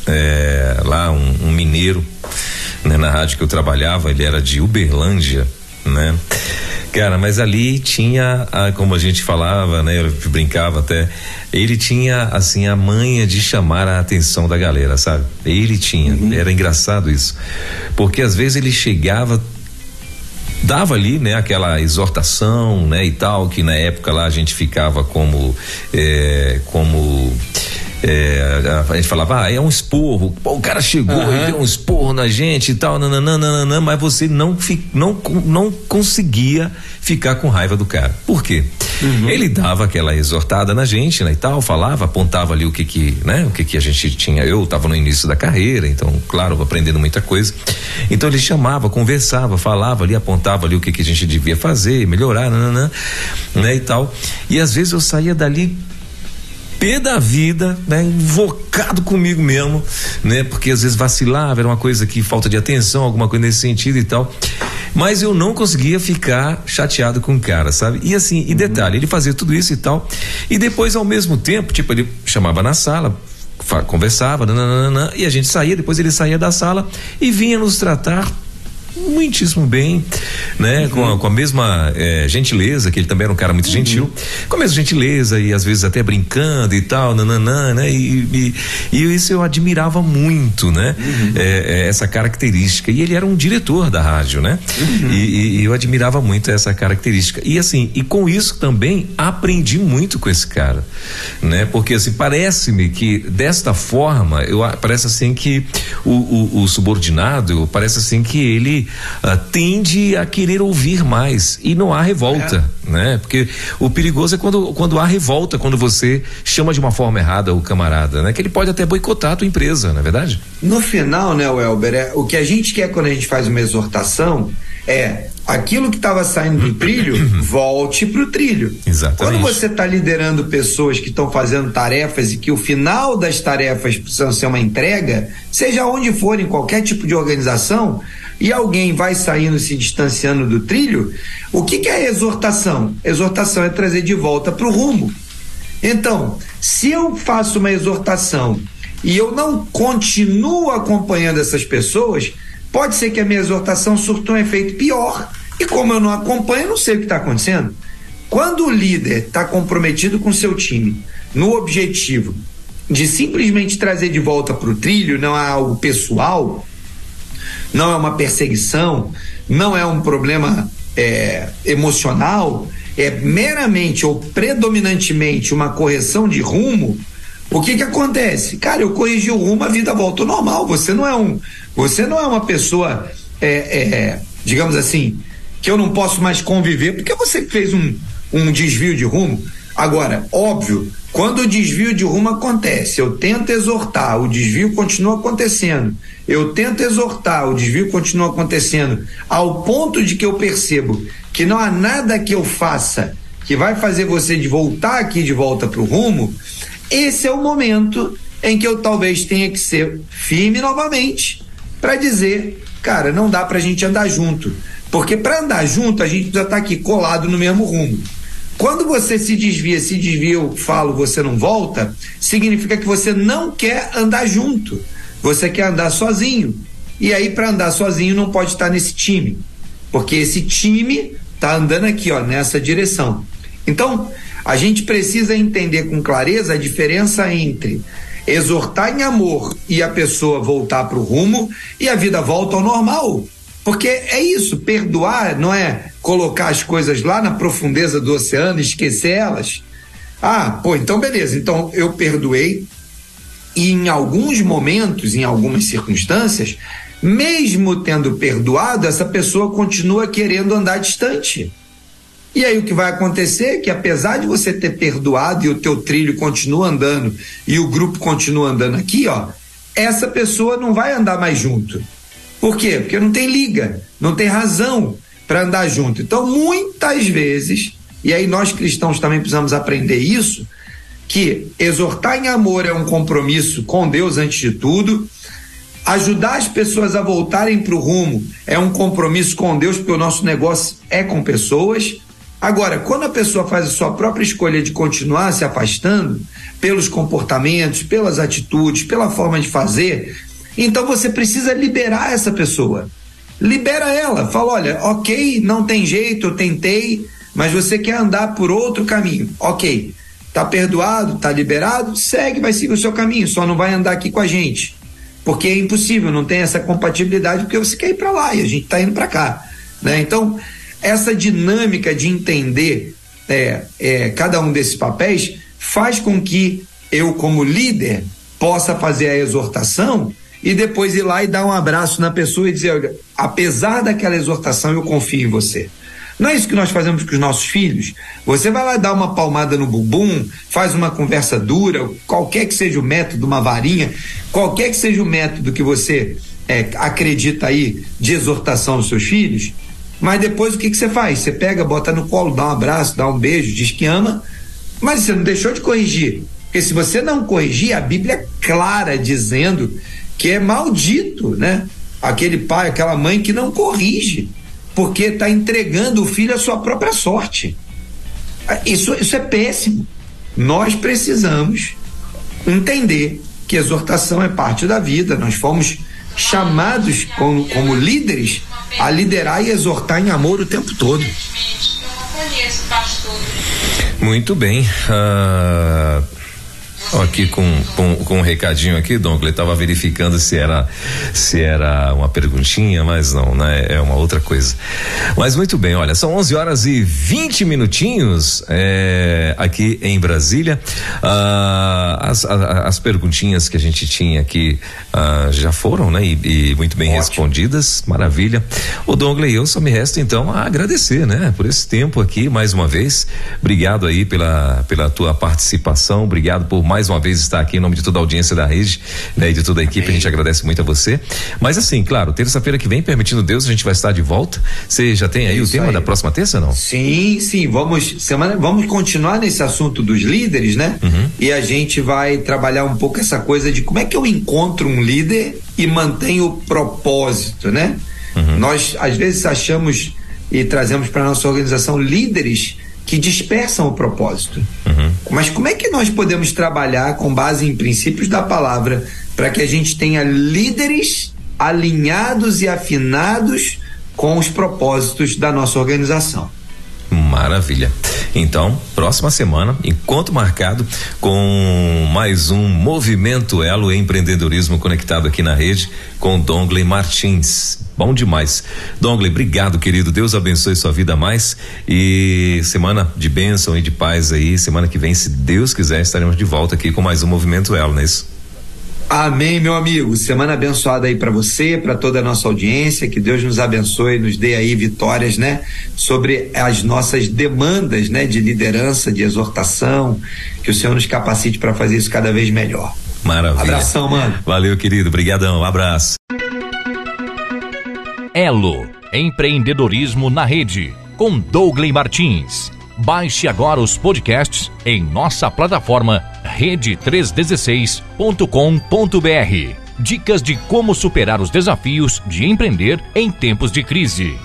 é, lá, um, um mineiro, né, na rádio que eu trabalhava, ele era de Uberlândia, né? Cara, mas ali tinha, a, como a gente falava, né? Eu brincava até. Ele tinha, assim, a manha de chamar a atenção da galera, sabe? Ele tinha. Uhum. Era engraçado isso. Porque às vezes ele chegava dava ali, né, aquela exortação, né, e tal, que na época lá a gente ficava como, é, como é, a gente falava, ah, é um esporro. Pô, o cara chegou uhum. e deu um esporro na gente e tal, nananana, mas você não, fi, não, não conseguia ficar com raiva do cara. Por quê? Uhum. Ele dava aquela exortada na gente, né, e tal, falava, apontava ali o que que, né, o que que a gente tinha. Eu estava no início da carreira, então, claro, aprendendo muita coisa. Então ele chamava, conversava, falava ali, apontava ali o que que a gente devia fazer, melhorar, nananã, né, e tal. E às vezes eu saía dali pé da vida, né? Invocado comigo mesmo, né? Porque às vezes vacilava, era uma coisa que falta de atenção, alguma coisa nesse sentido e tal. Mas eu não conseguia ficar chateado com o cara, sabe? E assim, e detalhe, ele fazia tudo isso e tal. E depois, ao mesmo tempo, tipo, ele chamava na sala, conversava, nananana, e a gente saía, depois ele saía da sala e vinha nos tratar muitíssimo bem, né? Uhum. Com, a, com, a, mesma é, gentileza, que ele também era um cara muito uhum. gentil, com a mesma gentileza e às vezes até brincando e tal, nananã, né? E, e, e isso eu admirava muito, né? Uhum. É, é, essa característica. E ele era um diretor da rádio, né? Uhum. E, e, eu admirava muito essa característica. E assim, e com isso também aprendi muito com esse cara, né? Porque assim, parece-me que desta forma, eu parece assim que o, o, o subordinado, parece assim que ele uh, tende a querer ouvir mais e não há revolta, é. né? Porque o perigoso é quando, quando há revolta, quando você chama de uma forma errada o camarada, né? Que ele pode até boicotar a tua empresa, não é verdade? No final, né, Welber, é, o que a gente quer quando a gente faz uma exortação é aquilo que estava saindo do trilho, volte para o trilho. Exatamente. Quando você está liderando pessoas que estão fazendo tarefas e que o final das tarefas precisa ser uma entrega, seja onde for, em qualquer tipo de organização, e alguém vai saindo se distanciando do trilho, o que, que é exortação? Exortação é trazer de volta para o rumo. Então, se eu faço uma exortação e eu não continuo acompanhando essas pessoas, pode ser que a minha exortação surta um efeito pior. E como eu não acompanho, eu não sei o que está acontecendo. Quando o líder está comprometido com seu time no objetivo de simplesmente trazer de volta para o trilho, não é algo pessoal, não é uma perseguição, não é um problema é, emocional, é meramente ou predominantemente uma correção de rumo, o que que acontece? Cara, eu corrigi o rumo, a vida volta ao normal. Você não é um, você não é uma pessoa, é, é, digamos assim, que eu não posso mais conviver porque você fez um, um desvio de rumo. Agora, óbvio, quando o desvio de rumo acontece, eu tento exortar, o desvio continua acontecendo. Eu tento exortar, o desvio continua acontecendo, ao ponto de que eu percebo que não há nada que eu faça que vai fazer você de voltar aqui de volta para o rumo, esse é o momento em que eu talvez tenha que ser firme novamente para dizer, cara, não dá para a gente andar junto. Porque para andar junto, a gente precisa estar tá aqui colado no mesmo rumo. Quando você se desvia, se desvia, eu falo, você não volta, significa que você não quer andar junto. Você quer andar sozinho. E aí, para andar sozinho, não pode estar nesse time. Porque esse time tá andando aqui, ó, nessa direção. Então, a gente precisa entender com clareza a diferença entre exortar em amor e a pessoa voltar para o rumo e a vida volta ao normal. Porque é isso, perdoar não é colocar as coisas lá na profundeza do oceano e esquecer elas. Ah, pô, então beleza, então eu perdoei e em alguns momentos, em algumas circunstâncias, mesmo tendo perdoado, essa pessoa continua querendo andar distante. E aí o que vai acontecer é que apesar de você ter perdoado e o teu trilho continua andando e o grupo continua andando aqui, ó, essa pessoa não vai andar mais junto. Por quê? Porque não tem liga, não tem razão para andar junto. Então, muitas vezes, e aí nós cristãos também precisamos aprender isso, que exortar em amor é um compromisso com Deus antes de tudo, ajudar as pessoas a voltarem para o rumo é um compromisso com Deus, porque o nosso negócio é com pessoas. Agora, quando a pessoa faz a sua própria escolha de continuar se afastando pelos comportamentos, pelas atitudes, pela forma de fazer, então você precisa liberar essa pessoa. Libera ela, fala: olha, ok, não tem jeito, eu tentei, mas você quer andar por outro caminho. Ok, tá perdoado, tá liberado, segue, vai seguir o seu caminho, só não vai andar aqui com a gente. Porque é impossível, não tem essa compatibilidade, porque você quer ir para lá e a gente está indo para cá. Né? Então, essa dinâmica de entender é, é, cada um desses papéis faz com que eu, como líder, possa fazer a exortação e depois ir lá e dar um abraço na pessoa e dizer: olha, apesar daquela exortação, eu confio em você. Não é isso que nós fazemos com os nossos filhos? Você vai lá dar uma palmada no bumbum, faz uma conversa dura, qualquer que seja o método, uma varinha, qualquer que seja o método que você é, acredita aí de exortação aos seus filhos, mas depois o que, que você faz? Você pega, bota no colo, dá um abraço, dá um beijo, diz que ama, mas você não deixou de corrigir. Porque se você não corrigir, a Bíblia é clara dizendo que é maldito, né? Aquele pai, aquela mãe que não corrige, porque está entregando o filho à sua própria sorte. Isso, isso é péssimo. Nós precisamos entender que exortação é parte da vida. Nós fomos chamados como, como líderes a liderar e exortar em amor o tempo todo. Muito bem. Uh, aqui com, com, com um recadinho aqui, Douglas, estava verificando se era se era uma perguntinha, mas não, né? É uma outra coisa. Mas muito bem, olha, são 11 horas e 20 minutinhos é, aqui em Brasília. Ah, as, as, as, perguntinhas que a gente tinha aqui uh, já foram, né? E, e muito bem Ótimo. respondidas, maravilha. O Dongley, eu só me resta então a agradecer, né? Por esse tempo aqui, mais uma vez. Obrigado aí pela, pela tua participação, obrigado por mais uma vez estar aqui em nome de toda a audiência da rede, né? E de toda a equipe, Amém. a gente agradece muito a você. Mas assim, claro, terça-feira que vem, permitindo Deus, a gente vai estar de volta. Você já tem aí Isso o tema aí. da próxima terça, não? Sim, sim, vamos semana, vamos continuar nesse assunto dos líderes, né? Uhum. E a gente vai trabalhar um pouco essa coisa de como é que eu encontro um líder e mantenho o propósito, né? Uhum. Nós às vezes achamos e trazemos para nossa organização líderes que dispersam o propósito. Uhum. Mas como é que nós podemos trabalhar com base em princípios da palavra para que a gente tenha líderes alinhados e afinados com os propósitos da nossa organização? Maravilha. Então, próxima semana, encontro marcado com mais um Movimento Elo Empreendedorismo conectado aqui na rede com Dongley Martins. Bom demais. Dongley, obrigado, querido. Deus abençoe sua vida mais e semana de bênção e de paz aí. Semana que vem, se Deus quiser, estaremos de volta aqui com mais um Movimento Elo, não é isso? Amém, meu amigo. Semana abençoada aí para você, para toda a nossa audiência. Que Deus nos abençoe, nos dê aí vitórias, né, sobre as nossas demandas, né, de liderança, de exortação. Que o Senhor nos capacite para fazer isso cada vez melhor. Maravilha. Abração, mano. Valeu, querido. Obrigadão. Um abraço. Elo, empreendedorismo na rede, com Douglas Martins. Baixe agora os podcasts em nossa plataforma rede316.com.br. Dicas de como superar os desafios de empreender em tempos de crise.